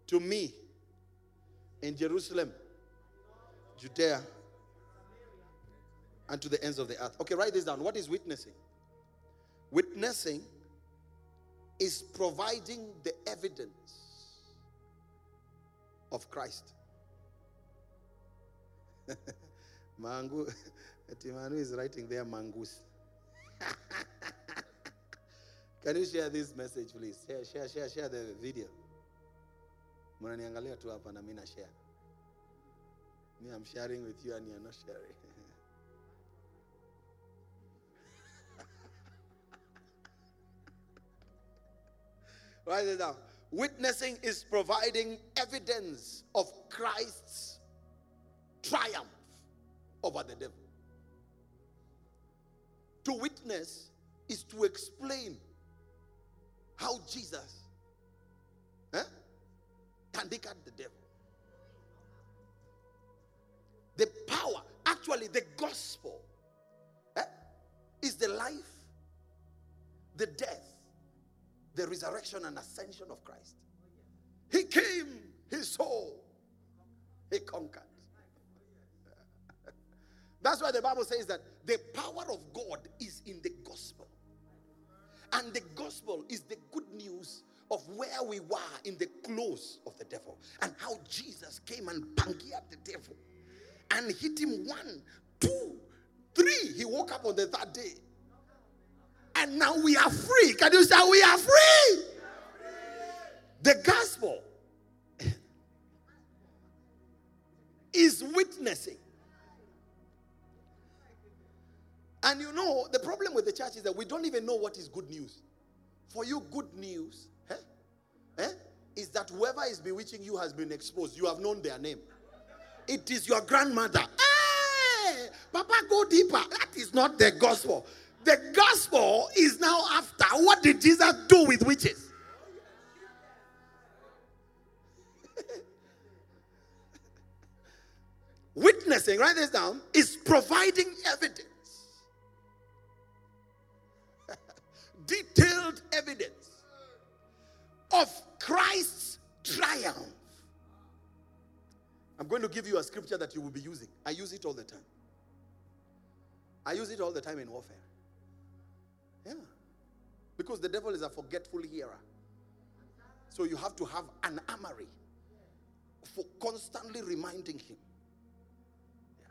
To me in Jerusalem, Judea, and to the ends of the earth. Okay, write this down. What is witnessing? Witnessing is providing the evidence of Christ. Mangu, Timanu is writing there mangus. Can you share this message, please? Share, share, share, share the video. Mnaniangalia tu hapa na mimi na share. Me, I'm sharing with you and you're not sharing. Write it down. Witnessing is providing evidence of Christ's triumph over the devil. To witness is to explain how Jesus eh, conquered the devil. Power, actually, the gospel eh, is the life, the death, the resurrection, and ascension of Christ. He came, he saw, he conquered. That's why the Bible says that the power of God is in the gospel. And the gospel is the good news of where we were in the close of the devil and how Jesus came and bangered the devil and hit him one, two, three. He woke up on the third day. And now we are free. Can you say we are free? The gospel is witnessing. And you know, the problem with the church is that we don't even know what is good news. For you, good news eh, eh, is that whoever is bewitching you has been exposed. You have known their name. It is your grandmother. Hey, Papa, go deeper. That is not the gospel. The gospel is now after. What did Jesus do with witches? Witnessing, write this down, is providing evidence. Detailed evidence of Christ's triumph. I'm going to give you a scripture that you will be using. I use it all the time. I use it all the time in warfare. Yeah. Because the devil is a forgetful hearer. So you have to have an armory for constantly reminding him. Yeah.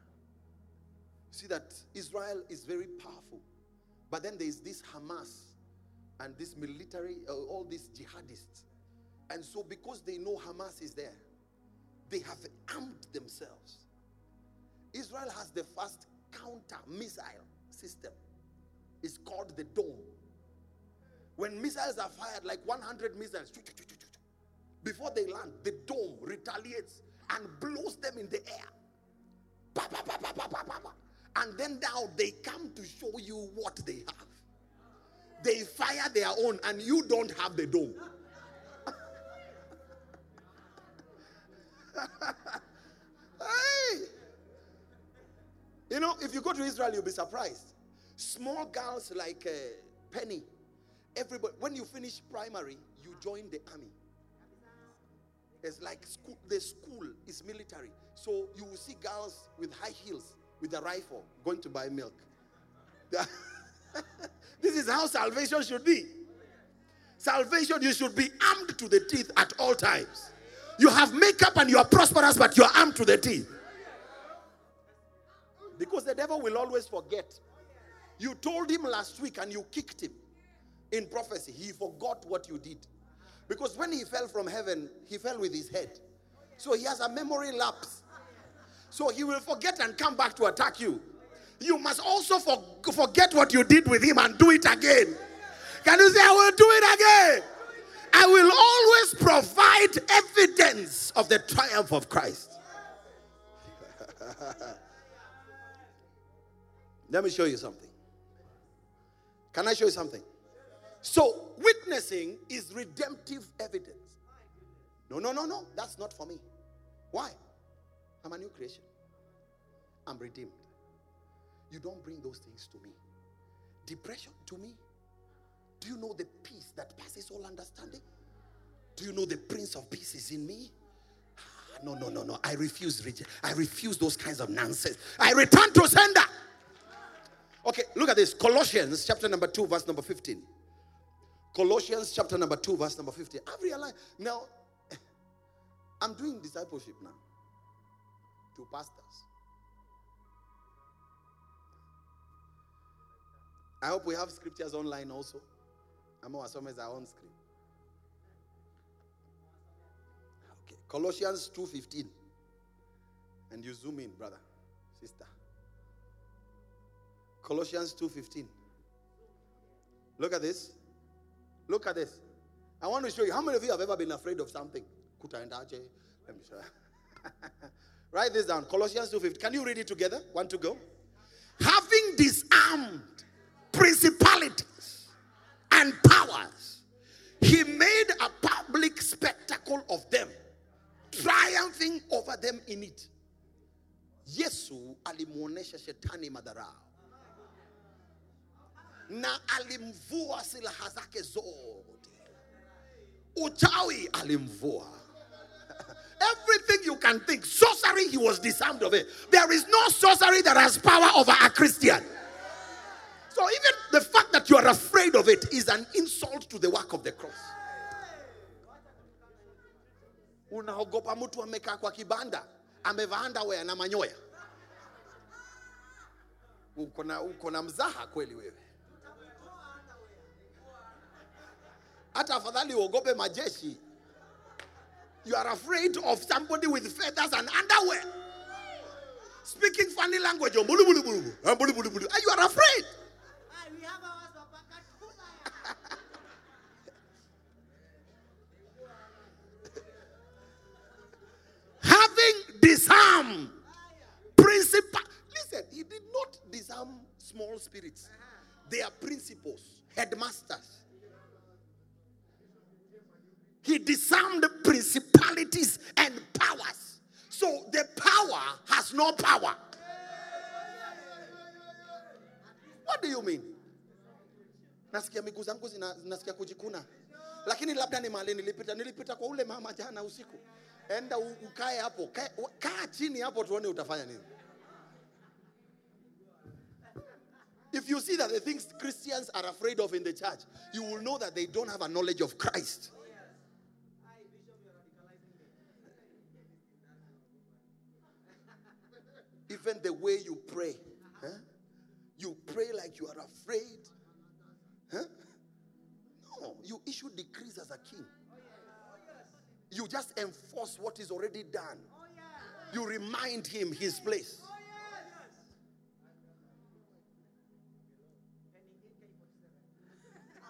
See that Israel is very powerful But then there's this Hamas and this military, uh, all these jihadists. And so, because they know Hamas is there, they have armed themselves. Israel has the first counter missile system. It's called the dome. When missiles are fired, like 100 missiles, before they land, the dome retaliates and blows them in the air. And then now they come to show you what they have. They fire their own, and you don't have the dome. hey! You know, if you go to Israel, you'll be surprised. Small girls like uh, Penny, everybody, when you finish primary, you join the army. It's like school, the school is military. So you will see girls with high heels with a rifle going to buy milk. this is how salvation should be. Salvation, you should be armed to the teeth at all times. You have makeup and you are prosperous, but you are armed to the teeth. Because the devil will always forget. You told him last week and you kicked him in prophecy. He forgot what you did. Because when he fell from heaven, he fell with his head. So he has a memory lapse. So he will forget and come back to attack you. You must also for, forget what you did with him and do it again. Can you say, I will do it again? I will always provide evidence of the triumph of Christ. Let me show you something. Can I show you something? So, witnessing is redemptive evidence. No, no, no, no. That's not for me. Why? I'm a new creation. I'm redeemed. You don't bring those things to me. Depression to me. Do you know the peace that passes all understanding? Do you know the Prince of Peace is in me? Ah, no, no, no, no. I refuse. I refuse those kinds of nonsense. I return to sender. Okay, look at this. Colossians chapter number 2, verse number 15. Colossians chapter number 2, verse number 15. I've realized now, I'm doing discipleship now to pastors. I hope we have scriptures online also. I'm our some are on screen. Okay, Colossians 2:15. And you zoom in, brother, sister. Colossians 2:15. Look at this. Look at this. I want to show you how many of you have ever been afraid of something? Let me show Write this down. Colossians 2:15. Can you read it together? Want to go? Having disarmed principalities and powers, he made a public spectacle of them, triumphing over them in it. Yesu alimuonesha shetani madharau na alimvua silaha zake zote. Uchawi alimvua Everything you can think. Sorcery, he was disarmed of it. There is no sorcery that has power over a Christian. So even the fact that you are afraid of it is an insult to the work of the cross. Unaogopa mtu amekaa kwa kibanda amevaa underwear na manyoya. Uko na uko na mzaha kweli wewe. Hata afadhali uogope majeshi you are afraid of somebody with feathers and underwear. Speaking funny language. Oh, ah, you are afraid. Disarmed principal. Listen, he did not disarm small spirits. They are principles, headmasters. He disarmed principalities and powers. So the power has no power. What do you mean? Nasikia miguu zangu nasikia kujikuna, lakini labda ni mahali nilipita. Nilipita kwa ule mama jana usiku. Enda ukae hapo, kaa chini hapo, tuone utafanya nini. If you see that the things Christians are afraid of in the church, you will know that they don't have a knowledge of Christ. Even the way you pray. Huh? You pray like you are afraid Huh? No, you issue decrees as a king. You just enforce what is already done. Oh, you remind him his place.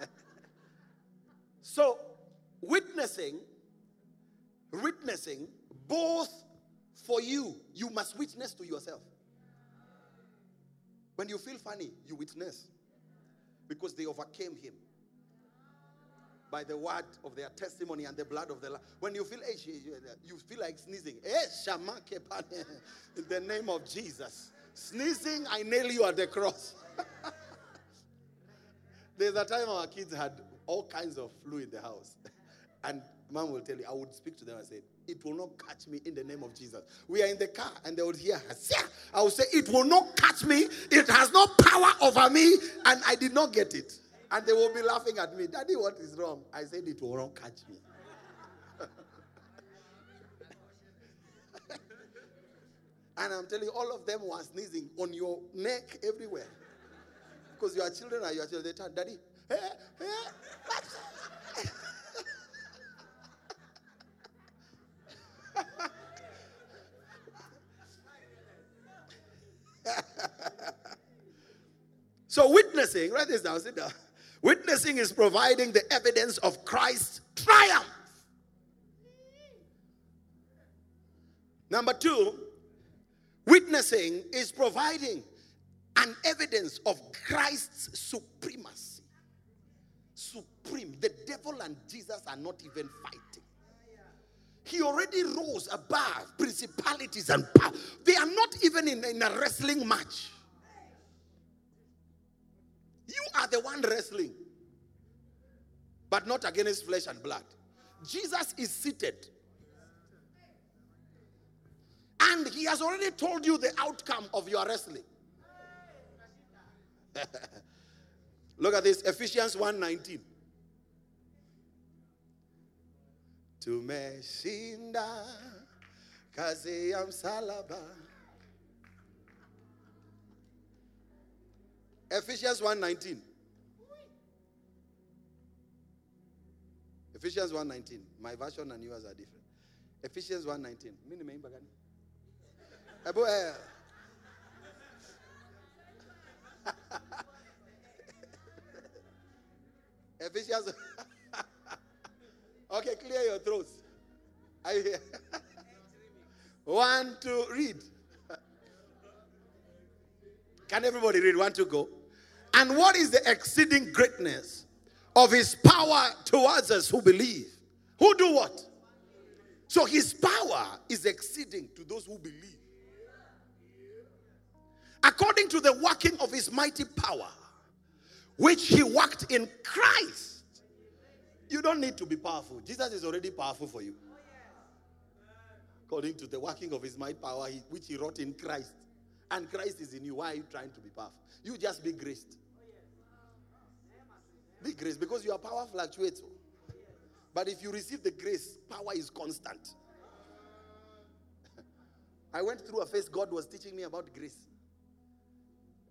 Oh, so, witnessing, witnessing both for you, you must witness to yourself. When you feel funny, you witness because they overcame him by the word of their testimony and the blood of the Lamb. When you feel, eh, eh, you feel like sneezing. Eh, in the name of Jesus. Sneezing, I nail you at the cross. There's a time our kids had all kinds of flu in the house. And mom will tell you, I would speak to them and say, It will not catch me in the name of Jesus. We are in the car and they would hear, I would say, It will not catch me. It has no power over me. And I did not get it. And they will be laughing at me. Daddy, what is wrong? I said, It will not catch me. and I'm telling you, all of them were sneezing on your neck everywhere. Because your children are your children. They tell Daddy, eh, eh, hey, hey, so witnessing, write this down, sit down. Witnessing is providing the evidence of Christ's triumph. Number two, witnessing is providing an evidence of Christ's supremacy. Supreme. The devil and Jesus are not even fighting. He already rose above principalities and power. They are not even in, in a wrestling match. You are the one wrestling, but not against flesh and blood. Jesus is seated. And he has already told you the outcome of your wrestling. Look at this Ephesians 1:19. Tumeshinda kazi ya msalaba. Ephesians 1:19. Ephesians 1:19. My version and yours are different. Ephesians 1:19. Mimi nimeimba gani? Eh. Ephesians. okay, clear your throats. Are you here? One, two, read. Can everybody read? One, two, go. And what is the exceeding greatness of his power towards us who believe? Who do what? So his power is exceeding to those who believe. According to the working of his mighty power, which he worked in Christ. You don't need to be powerful. Jesus is already powerful for you. According to the working of his mighty power, which he wrought in Christ. And Christ is in you. Why are you trying to be powerful? You just be graced. Be grace because your power fluctuates. Oh. But if you receive the grace, power is constant. I went through a phase God was teaching me about grace.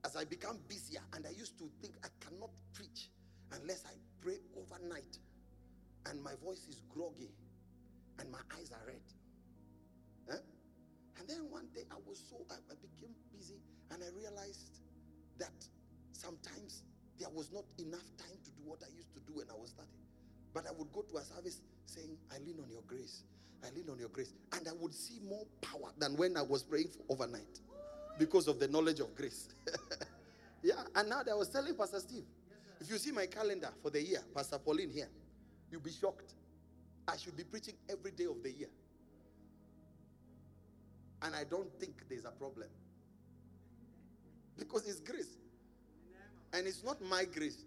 As I become busier, and I used to think I cannot preach unless I pray overnight, and my voice is groggy, and my eyes are red. Huh? And then one day I was so I, I became busy, and I realized that sometimes there was not enough time to do what I used to do when I was studying. But I would go to a service saying, I lean on your grace. I lean on your grace. And I would see more power than when I was praying for overnight because of the knowledge of grace. yeah. And now that I was telling Pastor Steve, if you see my calendar for the year, Pastor Pauline here, you'll be shocked. I should be preaching every day of the year. And I don't think there's a problem. Because it's grace. And it's not my grace.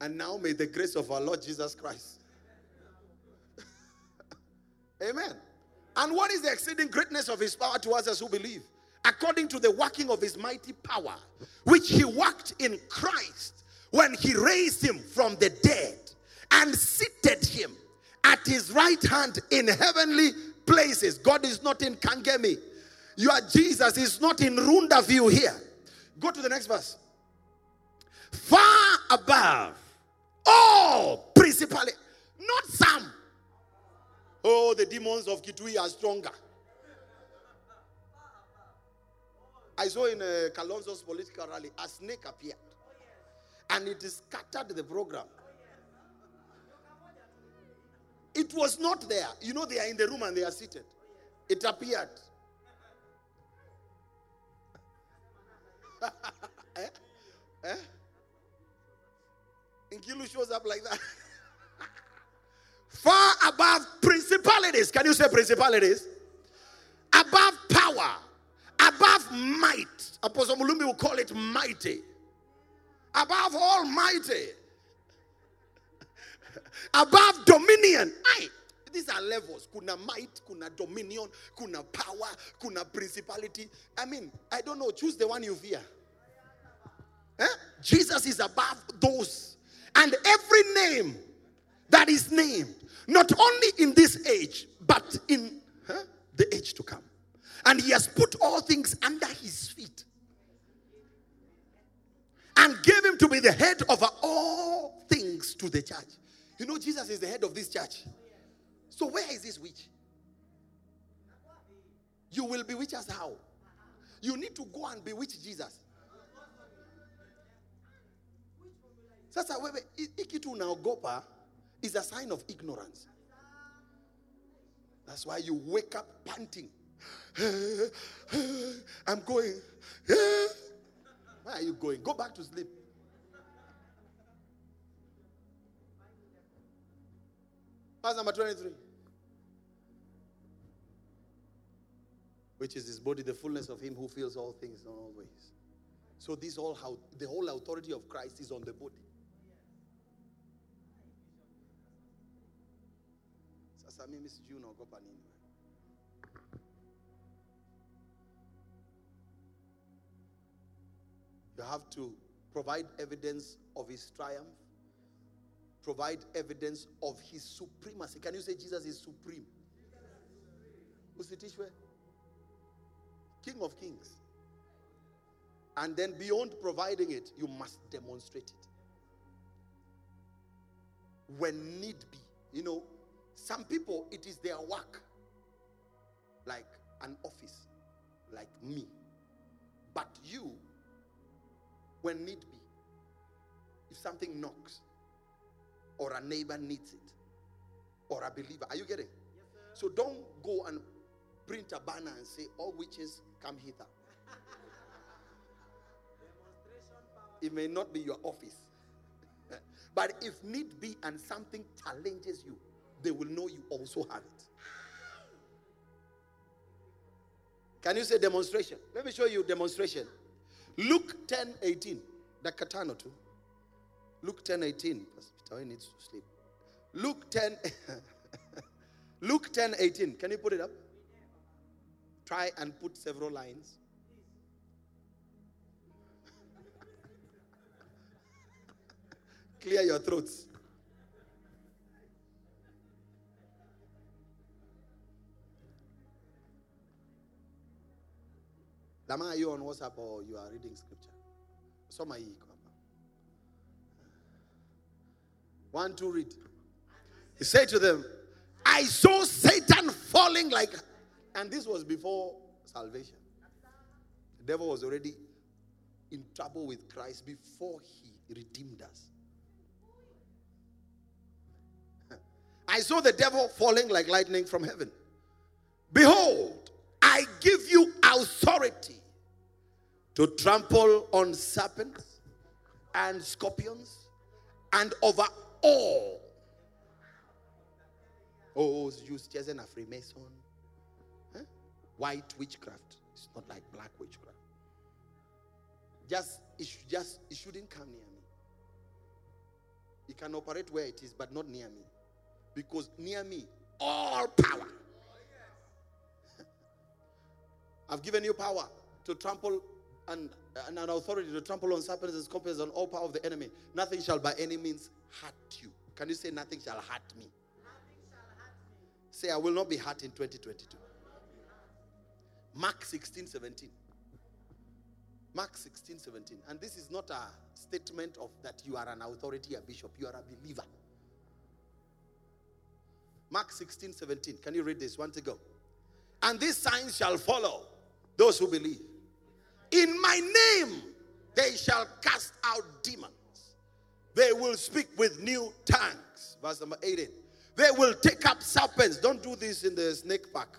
And now may the grace of our Lord Jesus Christ. Amen. And what is the exceeding greatness of his power towards us as who believe? According to the working of his mighty power, which he worked in Christ when he raised him from the dead and seated him at his right hand in heavenly places. God is not in Kangemi. Your Jesus is not in Runda view here. Go to the next verse. Far above all principally, not some. Oh, the demons of Kitui are stronger. I saw in uh, Kalonzo's political rally a snake appeared and it scattered the program. It was not there. You know, they are in the room and they are seated. It appeared. eh? Eh? Nkilu shows up like that. Far above principalities. Can you say principalities? Above power, above might. Apostle Mulumbi will call it mighty. Above almighty. above dominion. Aye. These are levels. Kuna might, kuna dominion, kuna power, kuna principality. I mean, I don't know. Choose the one you fear. Eh? Jesus is above those. And every name that is named, not only in this age, but in huh, the age to come. And he has put all things under his feet and gave him to be the head over all things to the church. You know, Jesus is the head of this church. So, where is this witch? You will bewitch us how? You need to go and bewitch Jesus. Sasa wewe hii kitu unaogopa is a sign of ignorance. That's why you wake up panting. I'm going. Where are you going? Go back to sleep. Verse number 23. Which is his body, the fullness of him who fills all things in all ways. So this all how the whole authority of Christ is on the body. Sasa mimi sijui unaogopa nini. You have to provide evidence of his triumph, provide evidence of his supremacy. Can you say Jesus is supreme? Usitishwe. King of kings. And then beyond providing it, you must demonstrate it. When need be. You know, some people, it is their work, like an office, like me. But you, when need be, if something knocks, or a neighbor needs it, or a believer, are you getting? Yes, so don't go and print a banner and say, All witches come hither. it may not be your office. but if need be and something challenges you, they will know you also have it. Can you say demonstration? Let me show you demonstration. Luke 10 18. The katano too. Luke 10 18. Peter needs to sleep. Luke 10. Luke 10 18. Can you put it up? Try and put several lines. Clear your throats. Lama, are you on WhatsApp or you are reading scripture? Soma hii iko. One, two, read. He said to them, I saw Satan falling like, and this was before salvation. The devil was already in trouble with Christ before he redeemed us. I saw the devil falling like lightning from heaven. Behold, I give you authority to trample on serpents and scorpions and over all. Oh, you chasing a Freemason. Huh? White witchcraft. It's not like black witchcraft. Just it, should just it shouldn't come near me. It can operate where it is, but not near me. Because near me, all power. I've given you power to trample and, and an authority to trample on serpents and scorpions and all power of the enemy. Nothing shall by any means hurt you. Can you say, Nothing shall hurt me? Nothing shall hurt me. Say, I will not be hurt in 2022. Mark 16, 17. Mark 16, 17. And this is not a statement of that you are an authority, a bishop. You are a believer. Mark 16, 17. Can you read this? To go. And these signs shall follow those who believe. In my name they shall cast out demons. They will speak with new tongues. Verse number 18. They will take up serpents. Don't do this in the snake park.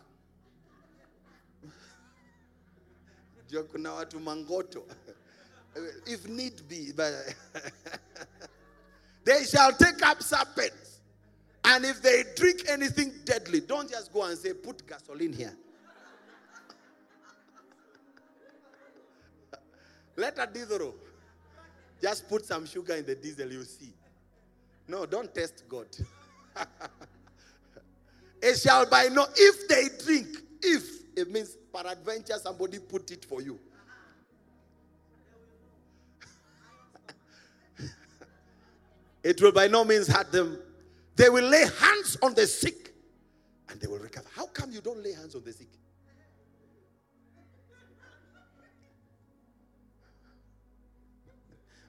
If need be. But they shall take up serpents. And if they drink anything deadly, don't just go and say, put gasoline here. Let a diesel. Just put some sugar in the diesel, you see. No, don't test God. it shall by no, if they drink, if it means peradventure somebody put it for you. it will by no means hurt them. They will lay hands on the sick and they will recover. How come you don't lay hands on the sick?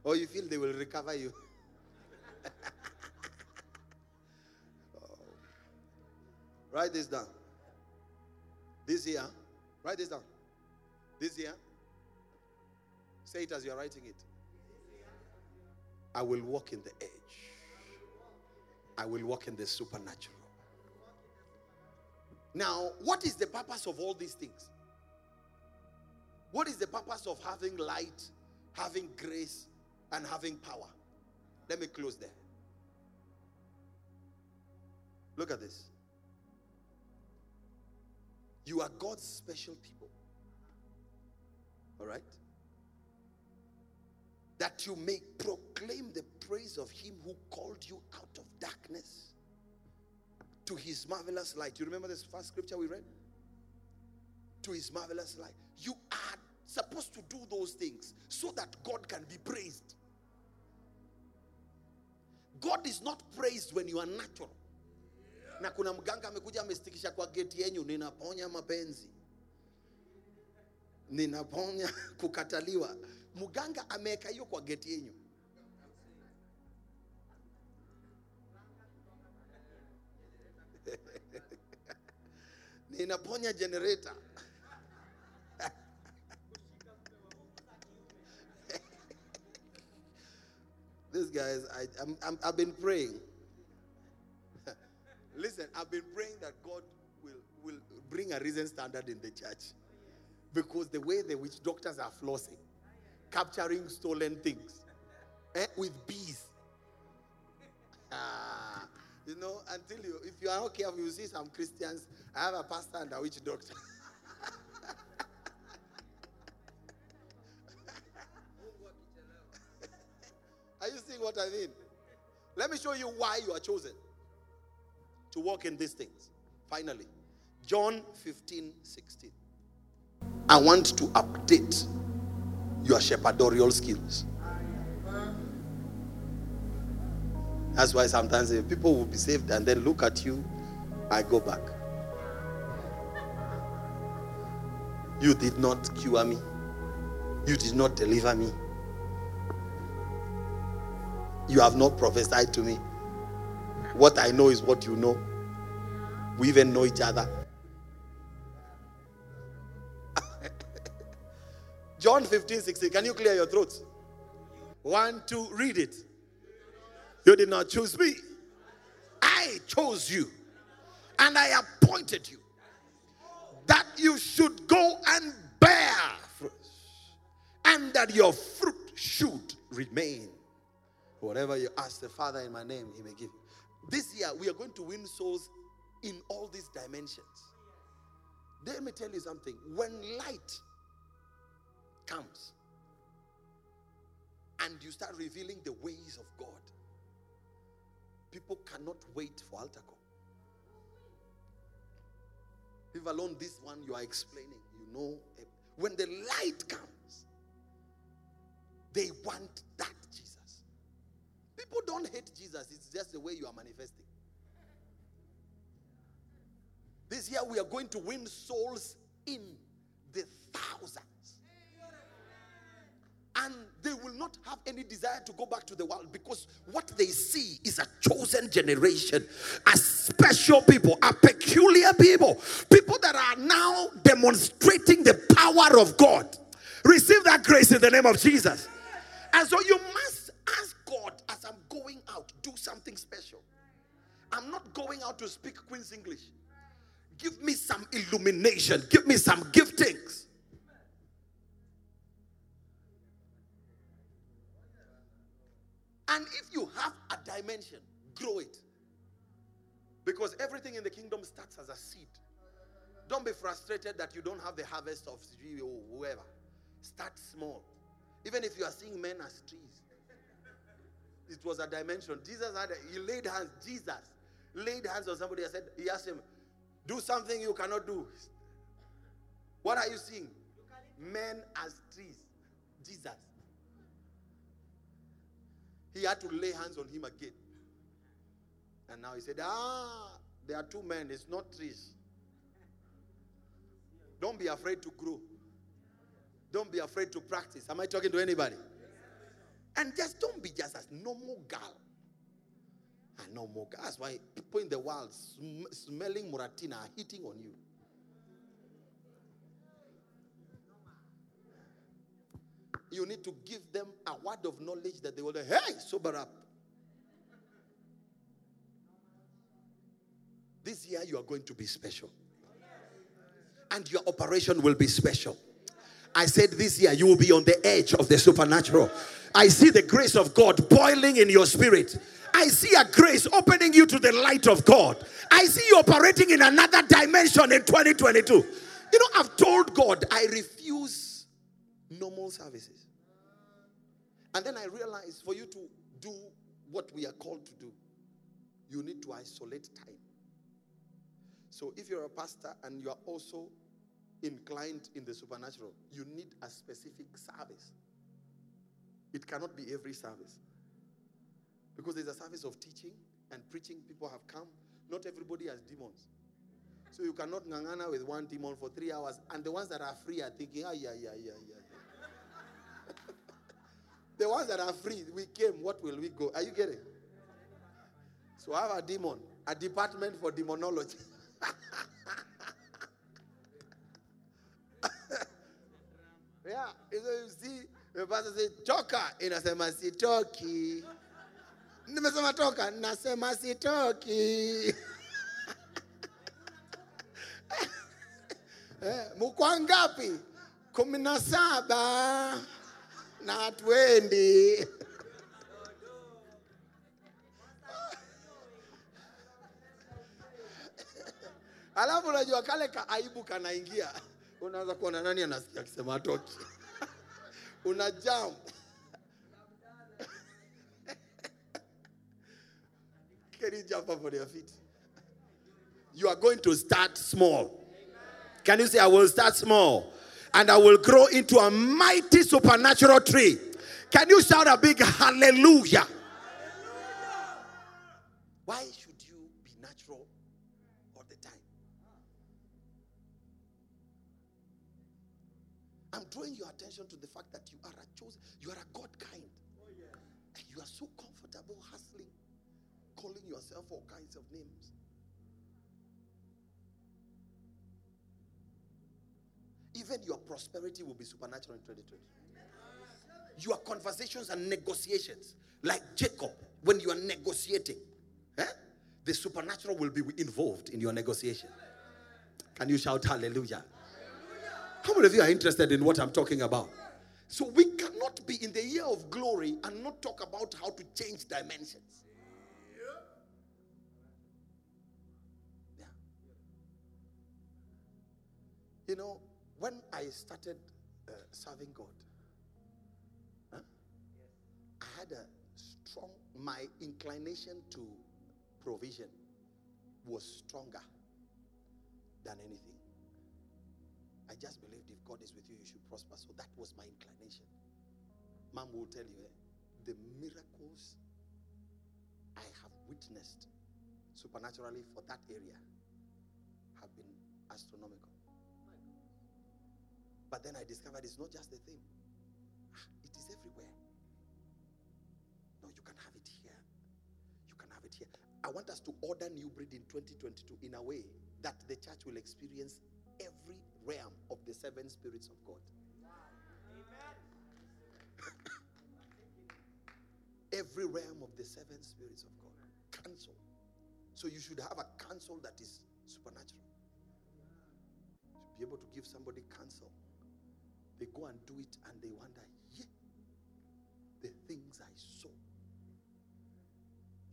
Or you feel they will recover you. oh. Write this down. This year, write this down. This year, say it as you are writing it. I will walk in the edge. I will walk in the supernatural. Now, what is the purpose of all these things? What is the purpose of having light, having grace, and having power. Let me close there. Look at this. You are God's special people. All right? That you may proclaim the praise of Him who called you out of darkness to His marvelous light. You remember this first scripture we read? To His marvelous light. You are supposed to do those things so that God can be praised. God is not praised when you are natural. Na kuna mganga amekuja amestikisha kwa geti yenyu, ninaponya mapenzi, ninaponya kukataliwa. Mganga ameweka hiyo kwa geti yenyu. ninaponya generator These guys, I, I'm, I'm, I've been praying. Listen, I've been praying that God will, will bring a reason standard in the church. Because the way the witch doctors are flossing, capturing stolen things eh, with bees. Ah, you know, until you, if you are not careful, you see some Christians. I have a pastor and a witch doctor. Seeing what I mean? Let me show you why you are chosen to walk in these things. Finally, John 15 16. I want to update your shepherdorial skills. That's why sometimes people will be saved and then look at you, I go back. You did not cure me, you did not deliver me. You have not prophesied to me. What I know is what you know. We even know each other. John 15, 16. Can you clear your throat? One, two, read it. You did not choose me. I chose you. And I appointed you that you should go and bear fruit. And that your fruit should remain Whatever you ask the Father in my name, He may give. you. This year, we are going to win souls in all these dimensions. Let me tell you something. When light comes and you start revealing the ways of God, people cannot wait for altar call. Leave alone this one you are explaining. You know, when the light comes, they want that People don't hate Jesus, it's just the way you are manifesting. This year we are going to win souls in the thousands. and they will not have any desire to go back to the world because what they see is a chosen generation, a special people, a peculiar people, people that are now demonstrating the power of God. Receive that grace in the name of Jesus. And so you must God as I'm going out, do something special. I'm not going out to speak Queen's English. Give me some illumination, give me some giftings. And if you have a dimension, grow it. Because everything in the kingdom starts as a seed. Don't be frustrated that you don't have the harvest of whoever. Start small. Even if you are seeing men as trees, it was a dimension. Jesus had, he laid hands, Jesus laid hands on somebody and said, he asked him, do something you cannot do. What are you seeing? Men as trees. Jesus. He had to lay hands on him again. And now he said, Ah, there are two men, it's not trees. Don't be afraid to grow. Don't be afraid to practice. Am I talking to anybody? And just don't be just a normal girl. A ah, normal girl. That's why people in the world sm- smelling Muratina are hitting on you. You need to give them a word of knowledge that they will say, hey, sober up. This year you are going to be special. And your operation will be special. I said this year you will be on the edge of the supernatural. I see the grace of God boiling in your spirit. I see a grace opening you to the light of God. I see you operating in another dimension in 2022. You know, I've told God I refuse normal services. And then I realized for you to do what we are called to do, you need to isolate time. So if you're a pastor and you are also inclined in the supernatural, you need a specific service. It cannot be every service. Because there's a service of teaching and preaching, people have come. Not everybody has demons. So you cannot ngangana with one demon for three hours, and the ones that are free are thinking, ah, yeah, yeah, yeah, yeah. the ones that are free, we came, what will we go? Are you getting? So I have a demon, a department for demonology. yeah, so you see, pastor says, toka, inasema sitoki. Nimesema toka, nasema sitoki. eh, mko ngapi? Kumi na saba na twendi. Alafu unajua kale ka aibu kanaingia, unaanza kuona nani anasikia akisema atoki, una jam Can you jump up on your feet? You are going to start small. Can you say, I will start small and I will grow into a mighty supernatural tree? Can you shout a big hallelujah? Why I'm drawing your attention to the fact that you are a chosen, you are a God kind. And you are so comfortable hustling, calling yourself all kinds of names. Even your prosperity will be supernatural in 2020. Your conversations and negotiations, like Jacob, when you are negotiating, eh, the supernatural will be involved in your negotiation. Can you shout hallelujah? How many of you are interested in what I'm talking about? So we cannot be in the year of glory and not talk about how to change dimensions. Yeah. You know, when I started uh, serving God, huh, I had a strong, my inclination to provision was stronger than anything. I just believed if God is with you, you should prosper. So that was my inclination. Mom will tell you eh, the miracles I have witnessed supernaturally for that area have been astronomical. But then I discovered it's not just the thing, it is everywhere. No, you can have it here. You can have it here. I want us to order new breed in 2022 in a way that the church will experience every realm of the seven spirits of God. every realm of the seven spirits of God. Counsel. So you should have a counsel that is supernatural. To be able to give somebody counsel. They go and do it and they wonder, yeah, the things I saw.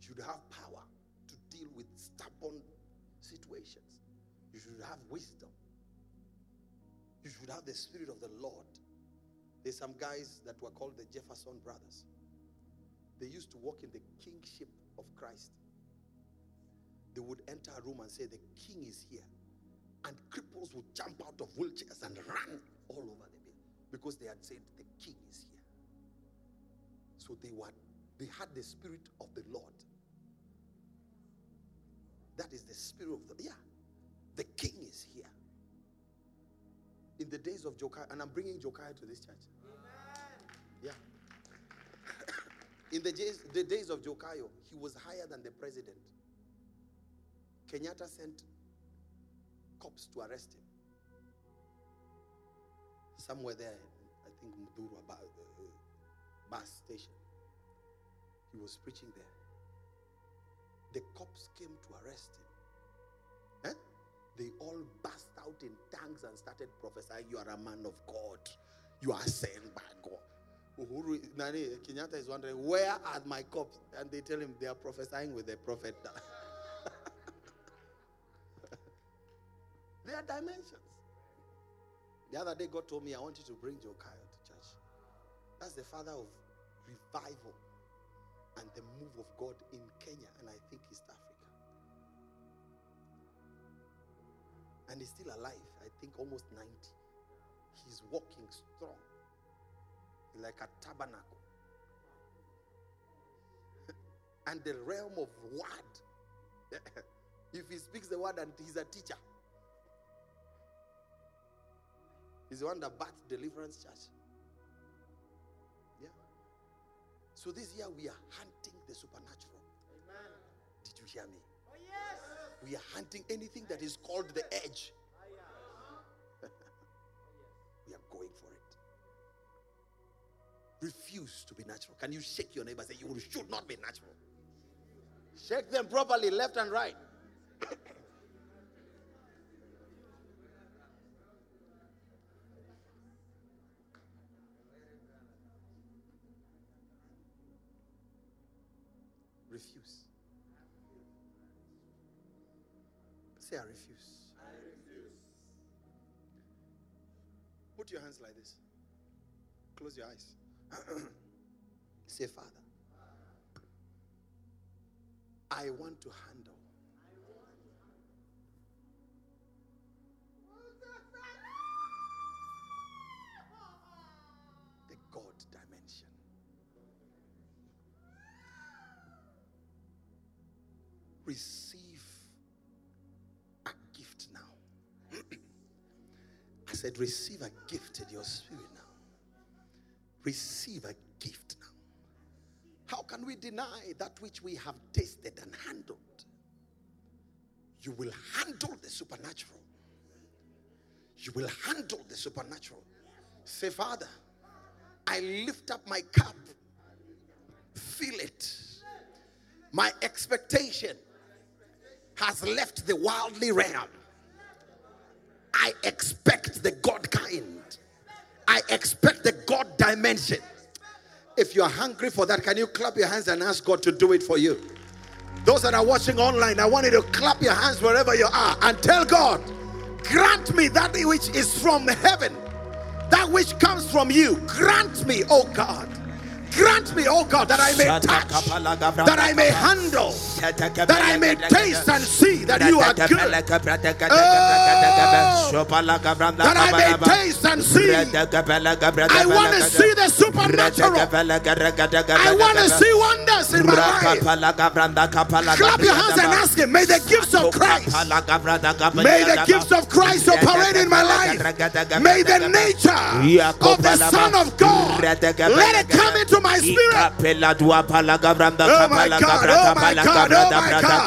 You should have power to deal with stubborn situations. You should have wisdom. You should have the spirit of the Lord. There's some guys that were called the Jefferson brothers. They used to walk in the kingship of Christ. They would enter a room and say, The king is here. And cripples would jump out of wheelchairs and run all over the building because they had said, The king is here. So they were they had the spirit of the Lord. That is the spirit of the yeah. The king is here. In the days of Joe Kayo, and I'm bringing Joe Kayo to this church. Amen. Yeah. In the days, the days of Joe Kayo, he was higher than the president. Kenyatta sent cops to arrest him. Somewhere there, I think the uh, bus station. He was preaching there. The cops came to arrest him. Eh? They all burst out in tongues and started prophesying, You are a man of God. You are sent by God. Uhuru Nani Kenyatta is wondering, where are my cops? And they tell him they are prophesying with the prophet. there are dimensions. The other day, God told me, I want you to bring Joe Kayo to church. That's the father of revival and the move of God in Kenya and I think East Africa. And he's still alive, I think almost 90. He's walking strong like a tabernacle. and the realm of word. if he speaks the word and he's a teacher, he's the one that birthed Deliverance Church. Yeah. So this year we are hunting the supernatural. Amen. Did you hear me? Oh, yes. We are hunting anything that is called the edge. we are going for it refuse to be natural. Can you shake your neighbor say, You should not be natural? Shake them properly, left and right. refuse. Say, I refuse. I refuse. Put your hands like this. Close your eyes. Say, Father, I want to handle. The God dimension. Receive said, receive a gift in your spirit now receive a gift now. How can we deny that which we have tasted and handled? You will handle the supernatural. You will handle the supernatural. Say, Father, I lift up my cup. Feel it. My expectation has left the worldly realm. I expect the God kind. I expect the God dimension. If you're hungry for that, can you clap your hands and ask God to do it for you? Those that are watching online, I want you to clap your hands wherever you are and tell God, grant me that which is from heaven, that which comes from you. Grant me, oh God. Grant me, oh God, that I may touch, that I may handle, that I may taste and see that you are good. Oh, that I may taste and see. I want to see the supernatural. I want to see wonders in my life. Clap your hands and ask Him, may the gifts of Christ, may the gifts of Christ operate in my life. May the nature of the Son of God let it come into my spirit. Oh, oh my God, oh my God, oh my God.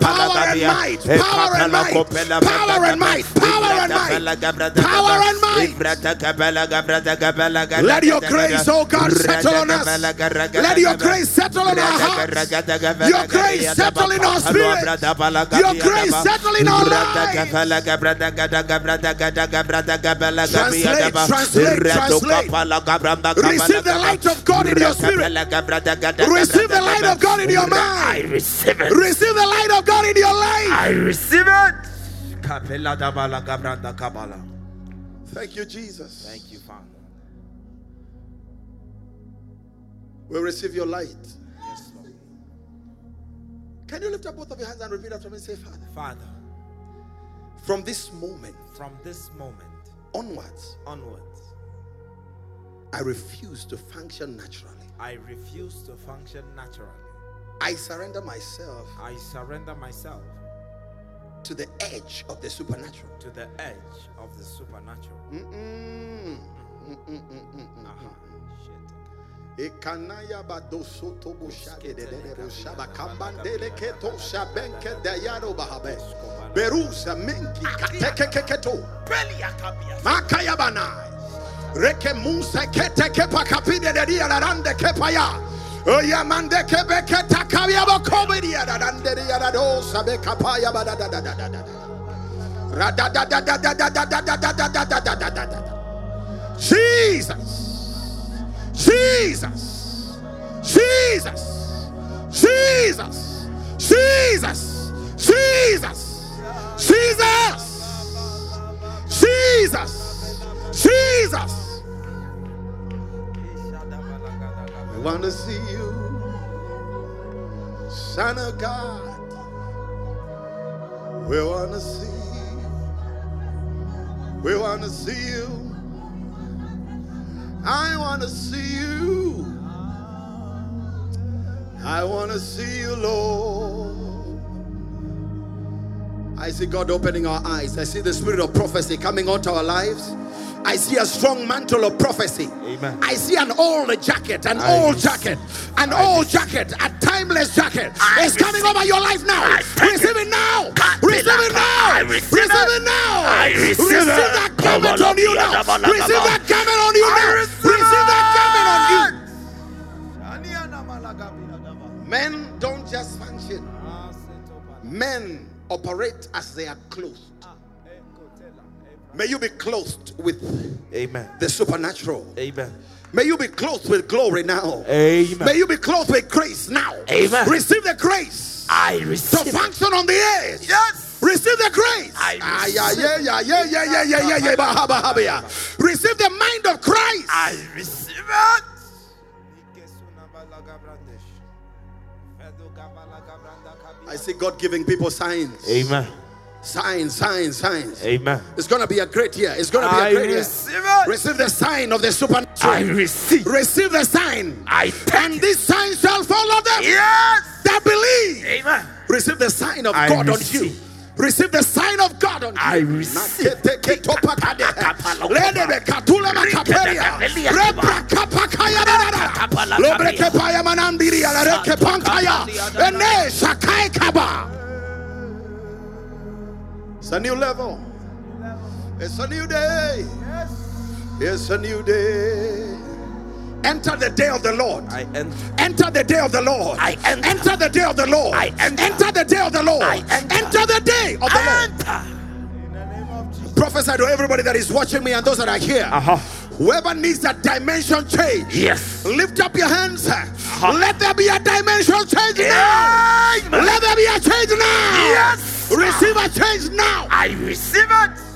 Power and might, power and might, power and might, power and might, power and might. Let your grace, oh God, settle on us. Let your grace settle on our hearts. Your grace settle in our spirit. Your grace settle in our lives. Translate, translate, translate. Receive the light of God in your spirit. Receive the light of God in your mind. I receive it. Receive the light of God in your life. I receive it. Thank you, Jesus. Thank you, Father. We receive your light. Yes, Lord. Can you lift up both of your hands and repeat after me? Say, Father, Father, from this moment from this moment onwards, onwards, I refuse to function naturally. I refuse to function naturally. I surrender myself I surrender myself to the edge of the supernatural. to the edge of the supernatural. Mm-mm. Mm-hmm. Aha. Shit. Ekanaya badoso tobo shade de de de bo shaba kambandele keto shabenke dayaro bahabe. Berusa menki kateke keketo. Makaya banai. Reke musa kete kepa kapide de dia la rande kepaya. Oya mande kebe keta kabya bo kobe dia la rande dia la do sabe kapaya bada da da da da da. Rada da da da da da da da da da da da da da da da. Jesus. Jesus. Jesus. Jesus. Jesus. Jesus. Jesus. Jesus. Jesus. To see you, Son of God. We want to see you. We want to see you. I want to see you. I want to see you, Lord. I see God opening our eyes. I see the spirit of prophecy coming onto our lives. I see a strong mantle of prophecy. Amen. I see an old jacket, an I old jacket, an old jacket, a timeless jacket. It's coming over your life now. Receive it now. Receive it now. Receive it now. I receive that garment on you now. Come on, Lord. Receive that garment on you now. receive Receive that garment on you. Men don't just function. Men operate as they are clothed. May you be clothed with Amen. the supernatural. Amen. May you be clothed with glory now. Amen. May you be clothed with grace now. Amen. Receive the grace. I receive. To function on the edge. Yes. Receive the grace. I receive. Receive the mind of Christ. I receive it. I see God giving people signs. Amen. Signs, signs, signs. Amen. It's going to be a great year. It's going to be I a great year. receive it. Receive the sign of the supernatural. I receive. Receive the sign. I And this sign shall follow them Yes. that believe. Amen. Receive the sign of I God on you. receive. Receive the sign of God on you. I receive. Ene shakai kaba. It's a new level. It's a new day. It's a new day. Enter the day of the Lord. I enter. Enter the day of the Lord. I enter. Enter the day of the Lord. I enter. enter the day of the Lord. I enter. Enter the day of the Lord. Enter. Prophesy to everybody that is watching me and those that are here. Uh-huh. Whoever needs that dimension change, Yes. lift up your hands. Let there be a dimension change now. Amen. Let there be a change now. Yes. Receive a change now. I receive it.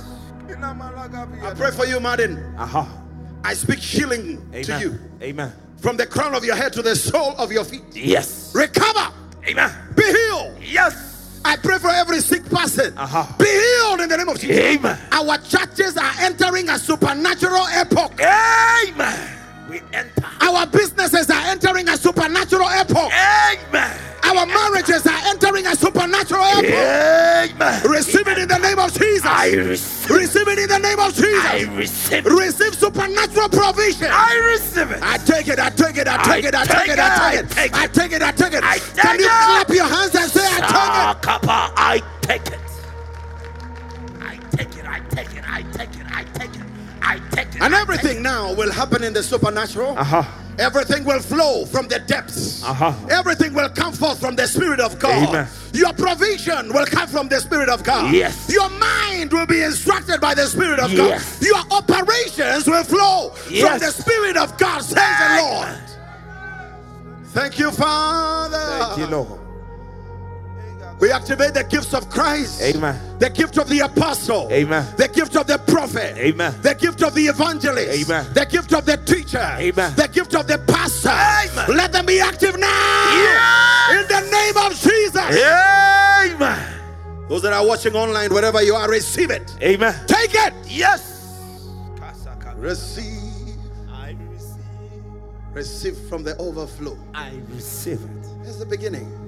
I pray for you, Martin. Uh-huh. I speak healing Amen. to you. Amen. From the crown of your head to the sole of your feet. Yes. Recover. Amen. Be healed. Yes. I pray for every sick person. Uh-huh. Be healed in the name of Jesus. Amen. Our churches are entering a supernatural epoch. Amen. We enter. Our businesses are entering a supernatural epoch. Amen. Our marriages are entering a supernatural epoch. Amen. Receive it in the name of Jesus. I receive. Receive it in the name of Jesus. I receive. it. Receive supernatural provision. I receive it. I take it, I take it, I take it, I take it, I take it, I take it, I take it. I Can take you clap your hands and say, I take Sakapa, I take it. I take it. I take it. I take it. I take it. I take it. it? And everything now will happen in the supernatural. Uh-huh. Everything will flow from the depths. Uh-huh. Everything will come forth from the Spirit of God. Amen. Your provision will come from the Spirit of God. Yes. Your mind will be instructed by the Spirit of Yes. God. Your operations will flow from the Spirit of God, says the Lord. Thank you, Father. Thank you, Lord. We activate the gifts of Christ. Amen. The gift of the apostle. Amen. The gift of the prophet. Amen. The gift of the evangelist. Amen. The gift of the teacher. Amen. The gift of the pastor. Amen. Let them be active now. Yes. In the name of Jesus. Amen. Those that are watching online, wherever you are, receive it. Amen. Take it. Yes. Receive. I receive. Receive from the overflow. I receive it. Here's the beginning.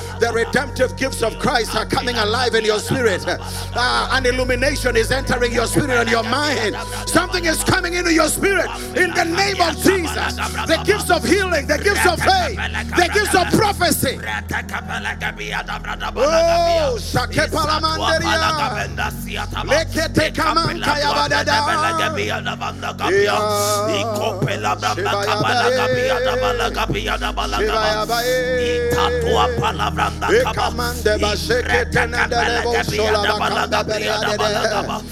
The redemptive gifts of Christ are coming alive in your spirit. Ah, an illumination is entering your spirit and your mind. Something is coming into your spirit in the name of Jesus. The gifts of healing, the gifts of faith, the gifts of prophecy. Oh, shakepalamanderia. Lekete kamankaya badada.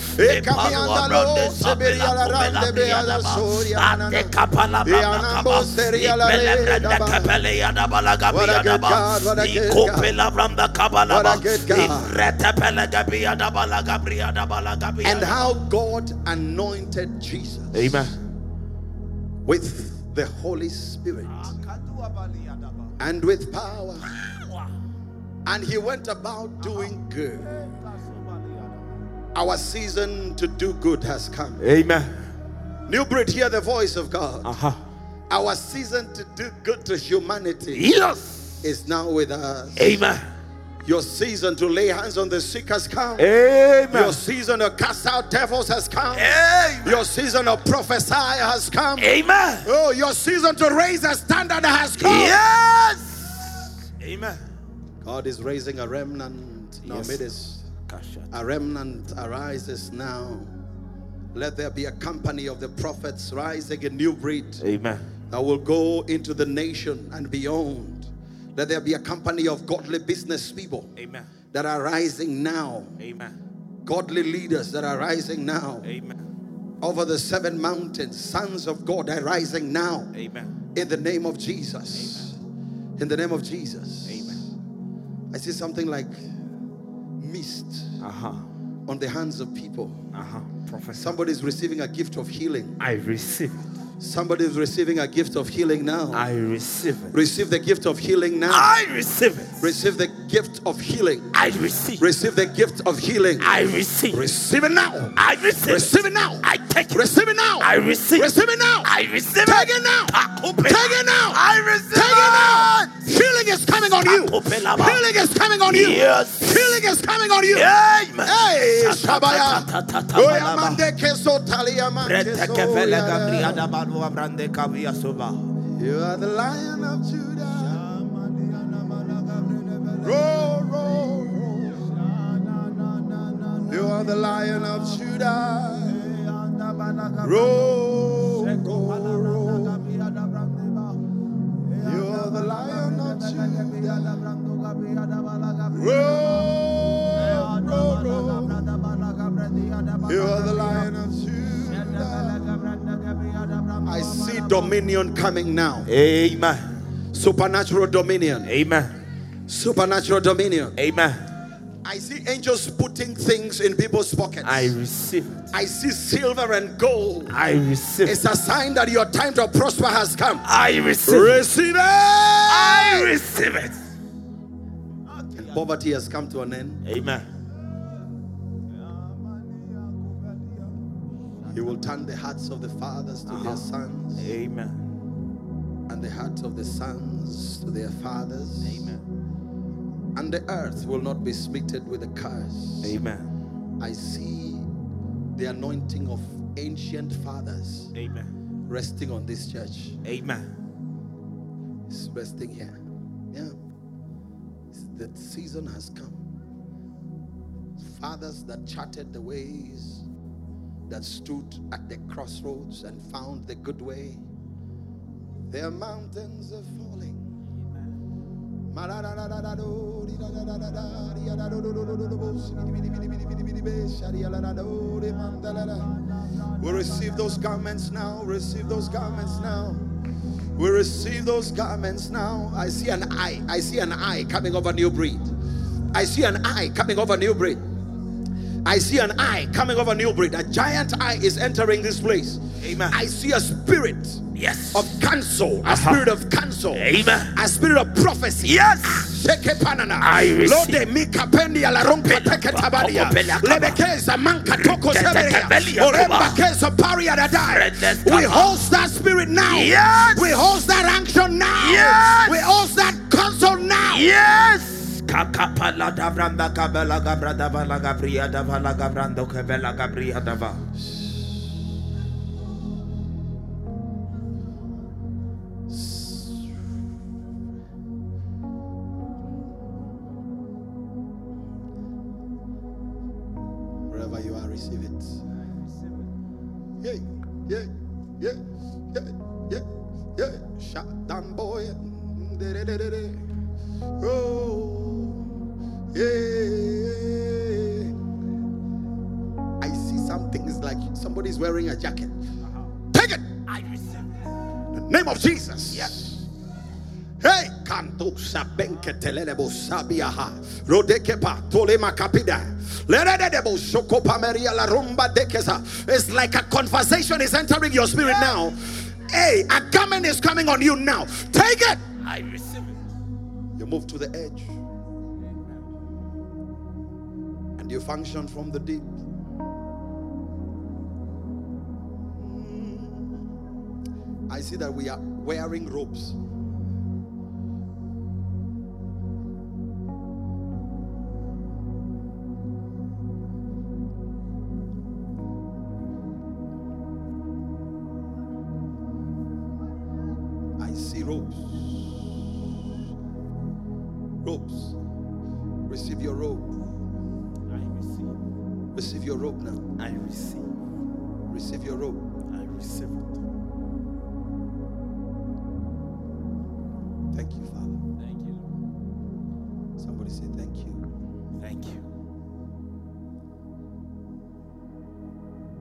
And how God anointed Jesus Amen. with the Holy Spirit and with power. And he went about doing good. Our season to do good has come. Amen. New breed, hear the voice of God. Uh-huh. Our season to do good to humanity Yes. is now with us. Amen. Your season to lay hands on the sick has come. Amen. Your season to cast out devils has come. Amen. Your season of prophesy has come. Amen. Oh, your season to raise a standard has come. Yes. Amen. God is raising a remnant our Yes. A remnant arises now. Let there be a company of the prophets rising a new breed Amen. that will go into the nation and beyond. Let there be a company of godly business people Amen. that are rising now. Amen. Godly leaders that are rising now. Amen. Over the seven mountains, sons of God are rising now. Amen. In the name of Jesus. In the name of Jesus. Amen. I see something like mist Uh-huh. on the hands of people. Uh-huh. Professor. Somebody is receiving a gift of healing. I receive it. Somebody is receiving a gift of healing now. I receive it. Receive the gift of healing now. I receive it. Receive the gift of healing. I receive. Receive the gift of healing. I receive. Receive it now. I receive. Receive it now. I take it. Receive it now. I receive. Receive it now. I receive it. Take it. now. Take it now. I receive Take it now. Healing is coming on you. Healing is coming on you. Yes. Healing is coming on you. Amen. Hey, Shabaya. You are the lion of Judah. Roar, roar, roar. You are the lion of Judah. Roar, roar. You are the lion of Judah. Roar, roar, roar. You are the lion dominion coming now. Amen. Supernatural dominion. Amen. Supernatural dominion. Amen. I see angels putting things in people's pockets. I receive it. I see silver and gold. I receive It's a sign that your time to prosper has come. I receive. Receive it. I receive it. Poverty has come to an end. Amen. He will turn the hearts of the fathers to their uh-huh. sons, Amen. and the hearts of the sons to their fathers. Amen. And the earth will not be smitten with a curse. Amen. I see the anointing of ancient fathers Amen. resting on this church. Amen. It's resting here. Yeah. The season has come. Fathers that charted the ways, that stood at the crossroads and found the good way. Their mountains are falling. We receive those garments now. Receive those garments now. We receive those garments now. I see an eye. I see an eye coming over new breed. I see an eye coming over new breed. I see an eye coming over new breed. A giant eye is entering this place. Amen. I see a spirit Yes. of counsel, a Uh-huh. spirit of counsel, Amen. a spirit of prophecy. Yes. I receive. Lode mika pendi ala rompa Pela teke kwa tabadia. koko pela kaba. Manka toko Tete seberia. kebelia Oremba kuba. kezo paria da We host that spirit now. Yes. We host that action now. Yes. We host that counsel now. Yes. Kakapala davranda kabela gabra davala gabria davala gabrando kabela gabria dava. Sabiaha. Rodekepa tolema kapida. Lerededebo shokopa meria la rumba dekesa. It's like a conversation is entering your spirit now. Hey, a garment is coming on you now. Take it. I receive it. You move to the edge. And you function from the deep. Mm. I see that we are wearing robes. Somebody say thank you. Thank you.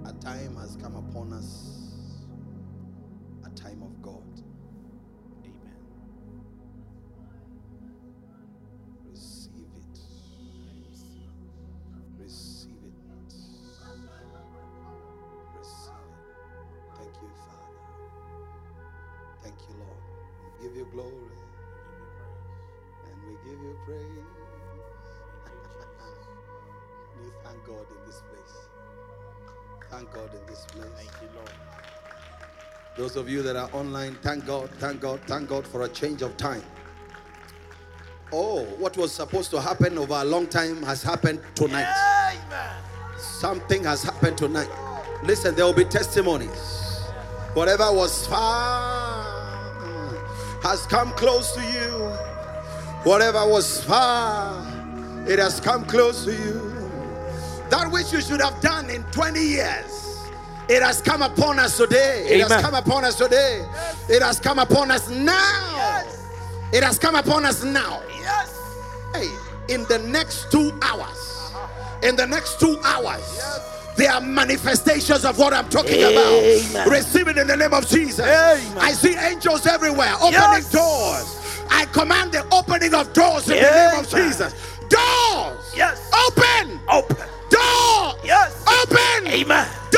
A time has come upon us. In this place. Thank you, Lord. Those of you that are online, thank God, thank God, thank God for a change of time. Oh, what was supposed to happen over a long time has happened tonight. Amen. Something has happened tonight. Listen, there will be testimonies. Whatever was far has come close to you. Whatever was far, it has come close to you. That which you should have done in 20 years, it has come upon us today. It has come upon us today. It has come upon us now. It has come upon us now. Yes. Hey, in the next two hours, uh-huh. in the next two hours, there are manifestations of what I'm talking Amen. about. Receive it in the name of Jesus. Amen. I see angels everywhere opening Yes. doors. I command the opening of doors in the name of Jesus. Doors. Yes. Open. Open. Door. Yes. Open. Amen. Doors.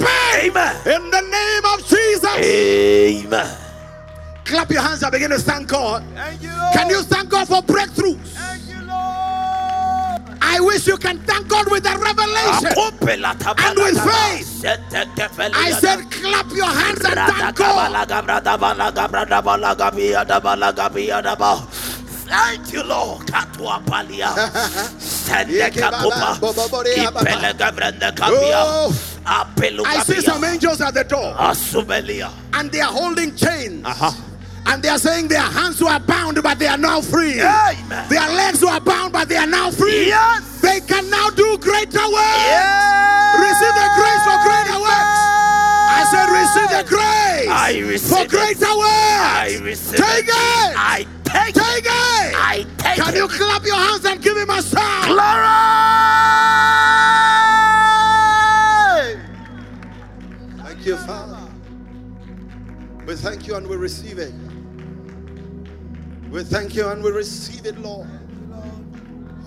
Open. Amen. In the name of Jesus. Amen. Clap your hands and begin to thank God. Thank you, Can you thank God for breakthroughs? Thank you, Lord. I wish you can thank God with a revelation. And with faith. I said, clap your hands and thank God. Thank you, Lord. Katwa palia. Sende kakupa. Ipele gabrende kabia. Oh, I see some angels at the door Asumelia. and they are holding chains. Uh-huh. And they are saying their hands were bound, but they are now free. Amen. Their legs were bound, but they are now free. Yes. They can now do greater work. Yes. Receive the grace for greater works. I said, receive the grace I receive for it. greater works. I receive Take it. it. I take it. Take it. I take Can it. you clap your hands and give him a sound? Glory. Thank you, Father. We thank you and we receive it. We thank you and we receive it, Lord.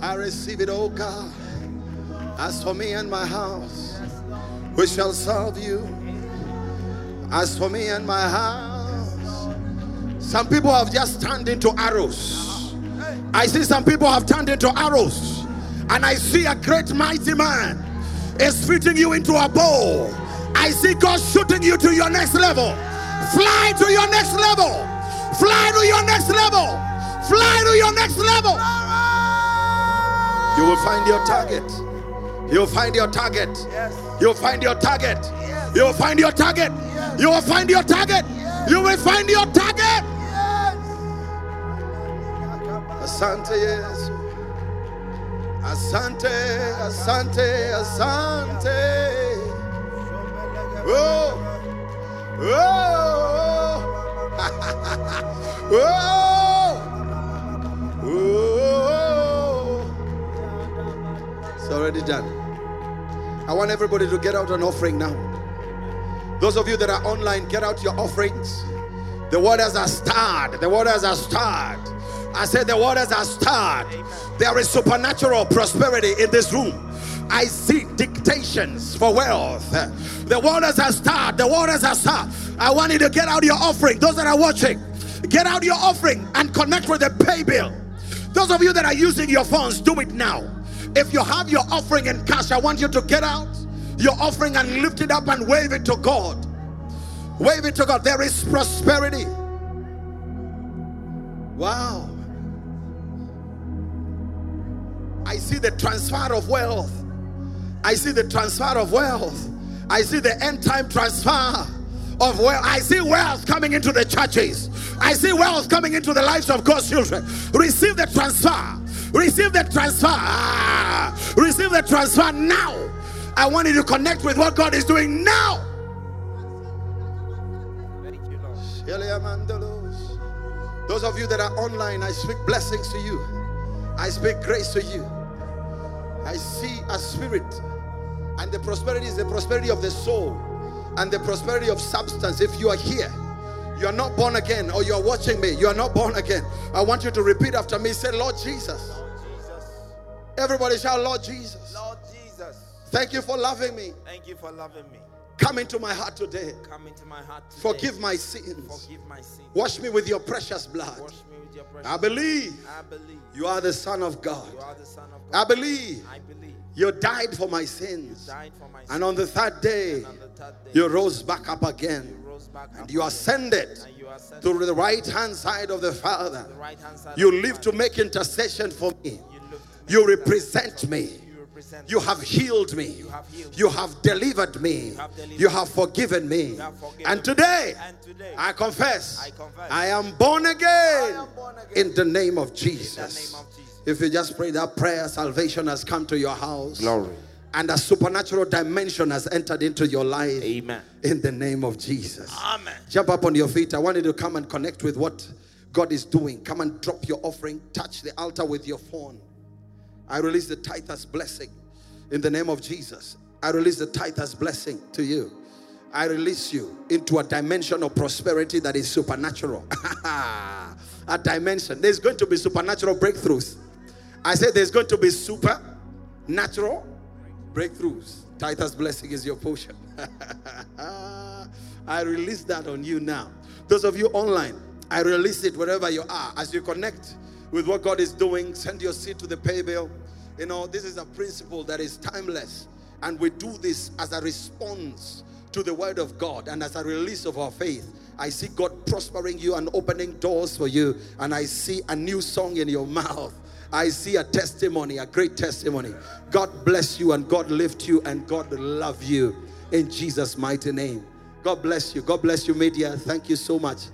I receive it, oh God. As for me and my house, we shall serve you. As for me and my house, some people have just turned into arrows. I see some people have turned into arrows, and I see a great mighty man is fitting you into a bow. I see God shooting you to your next level. Fly to your next level. Fly to your next level. Fly to your next level. You will find your target. You'll find your target. Yes. You'll find your target. Yes. You'll find your target. Yes. You will find your target. You will find your target. Yes! Asante Yesu. Asante, asante, asante. Oh. Oh. oh. Oh. It's already done. I want everybody to get out an offering now. Those of you that are online, get out your offerings. The waters are stirred. The waters are stirred. I said the waters are stirred. There is supernatural prosperity in this room. I see dictations for wealth. The waters are stirred. The waters are stirred. I want you to get out your offering. Those that are watching, get out your offering and connect with the pay bill. Those of you that are using your phones, do it now. If you have your offering in cash, I want you to get out your offering and lift it up and wave it to God. Wave it to God. There is prosperity. Wow. I see the transfer of wealth. I see the transfer of wealth. I see the end time transfer of wealth. I see wealth coming into the churches. I see wealth coming into the lives of God's children. Receive the transfer. Receive the transfer. Receive the transfer now. I want you to connect with what God is doing now. Thank you, Lord. Those of you that are online, I speak blessings to you. I speak grace to you. I see a spirit, and the prosperity is the prosperity of the soul and the prosperity of substance. If you are here, you are not born again, or you are watching me, you are not born again. I want you to repeat after me. Say, Lord Jesus. Jesus. Everybody shout, Lord Jesus. Lord Jesus. Thank you for loving me. Thank you for loving me. Come into my heart today. Come into my heart today. Forgive my sins. Forgive my sins. Wash me with your precious blood. Wash me with your precious I believe I believe you are the Son of God. you are the Son of God. I believe I believe you died for my you sins. died for my And sins. on the third day, And on the third day, you rose back up again. you rose back up And you ascended and you ascended to the right hand side of the Father. the right hand side. You live to make intercession for me. You live to make You represent me. You You have healed me. You have healed You have delivered me. have delivered You have forgiven me. You have forgiven And today, And today, I confess I confess. I am born again I am born again. in the name of Jesus. name of Jesus. If you just pray that prayer, salvation has come to your house. Glory. And a supernatural dimension has entered into your life. Amen. In the name of Jesus. Amen. Jump up on your feet. I want you to come and connect with what God is doing. Come and drop your offering, touch the altar with your phone. I release the tither's blessing in the name of Jesus. I release the tither's blessing to you. I release you into a dimension of prosperity that is supernatural. a dimension. There's going to be supernatural breakthroughs. I said there's going to be supernatural breakthroughs. tither's blessing is your portion. I release that on you now. Those of you online, I release it wherever you are. As you connect with what God is doing, send your seed to the pay bill. You know, this is a principle that is timeless. And we do this as a response to the word of God and as a release of our faith. I see God prospering you and opening doors for you. And I see a new song in your mouth. I see a testimony, a great testimony. God bless you and God lift you and God love you in Jesus' mighty name. God bless you. God bless you, media. Thank you so much.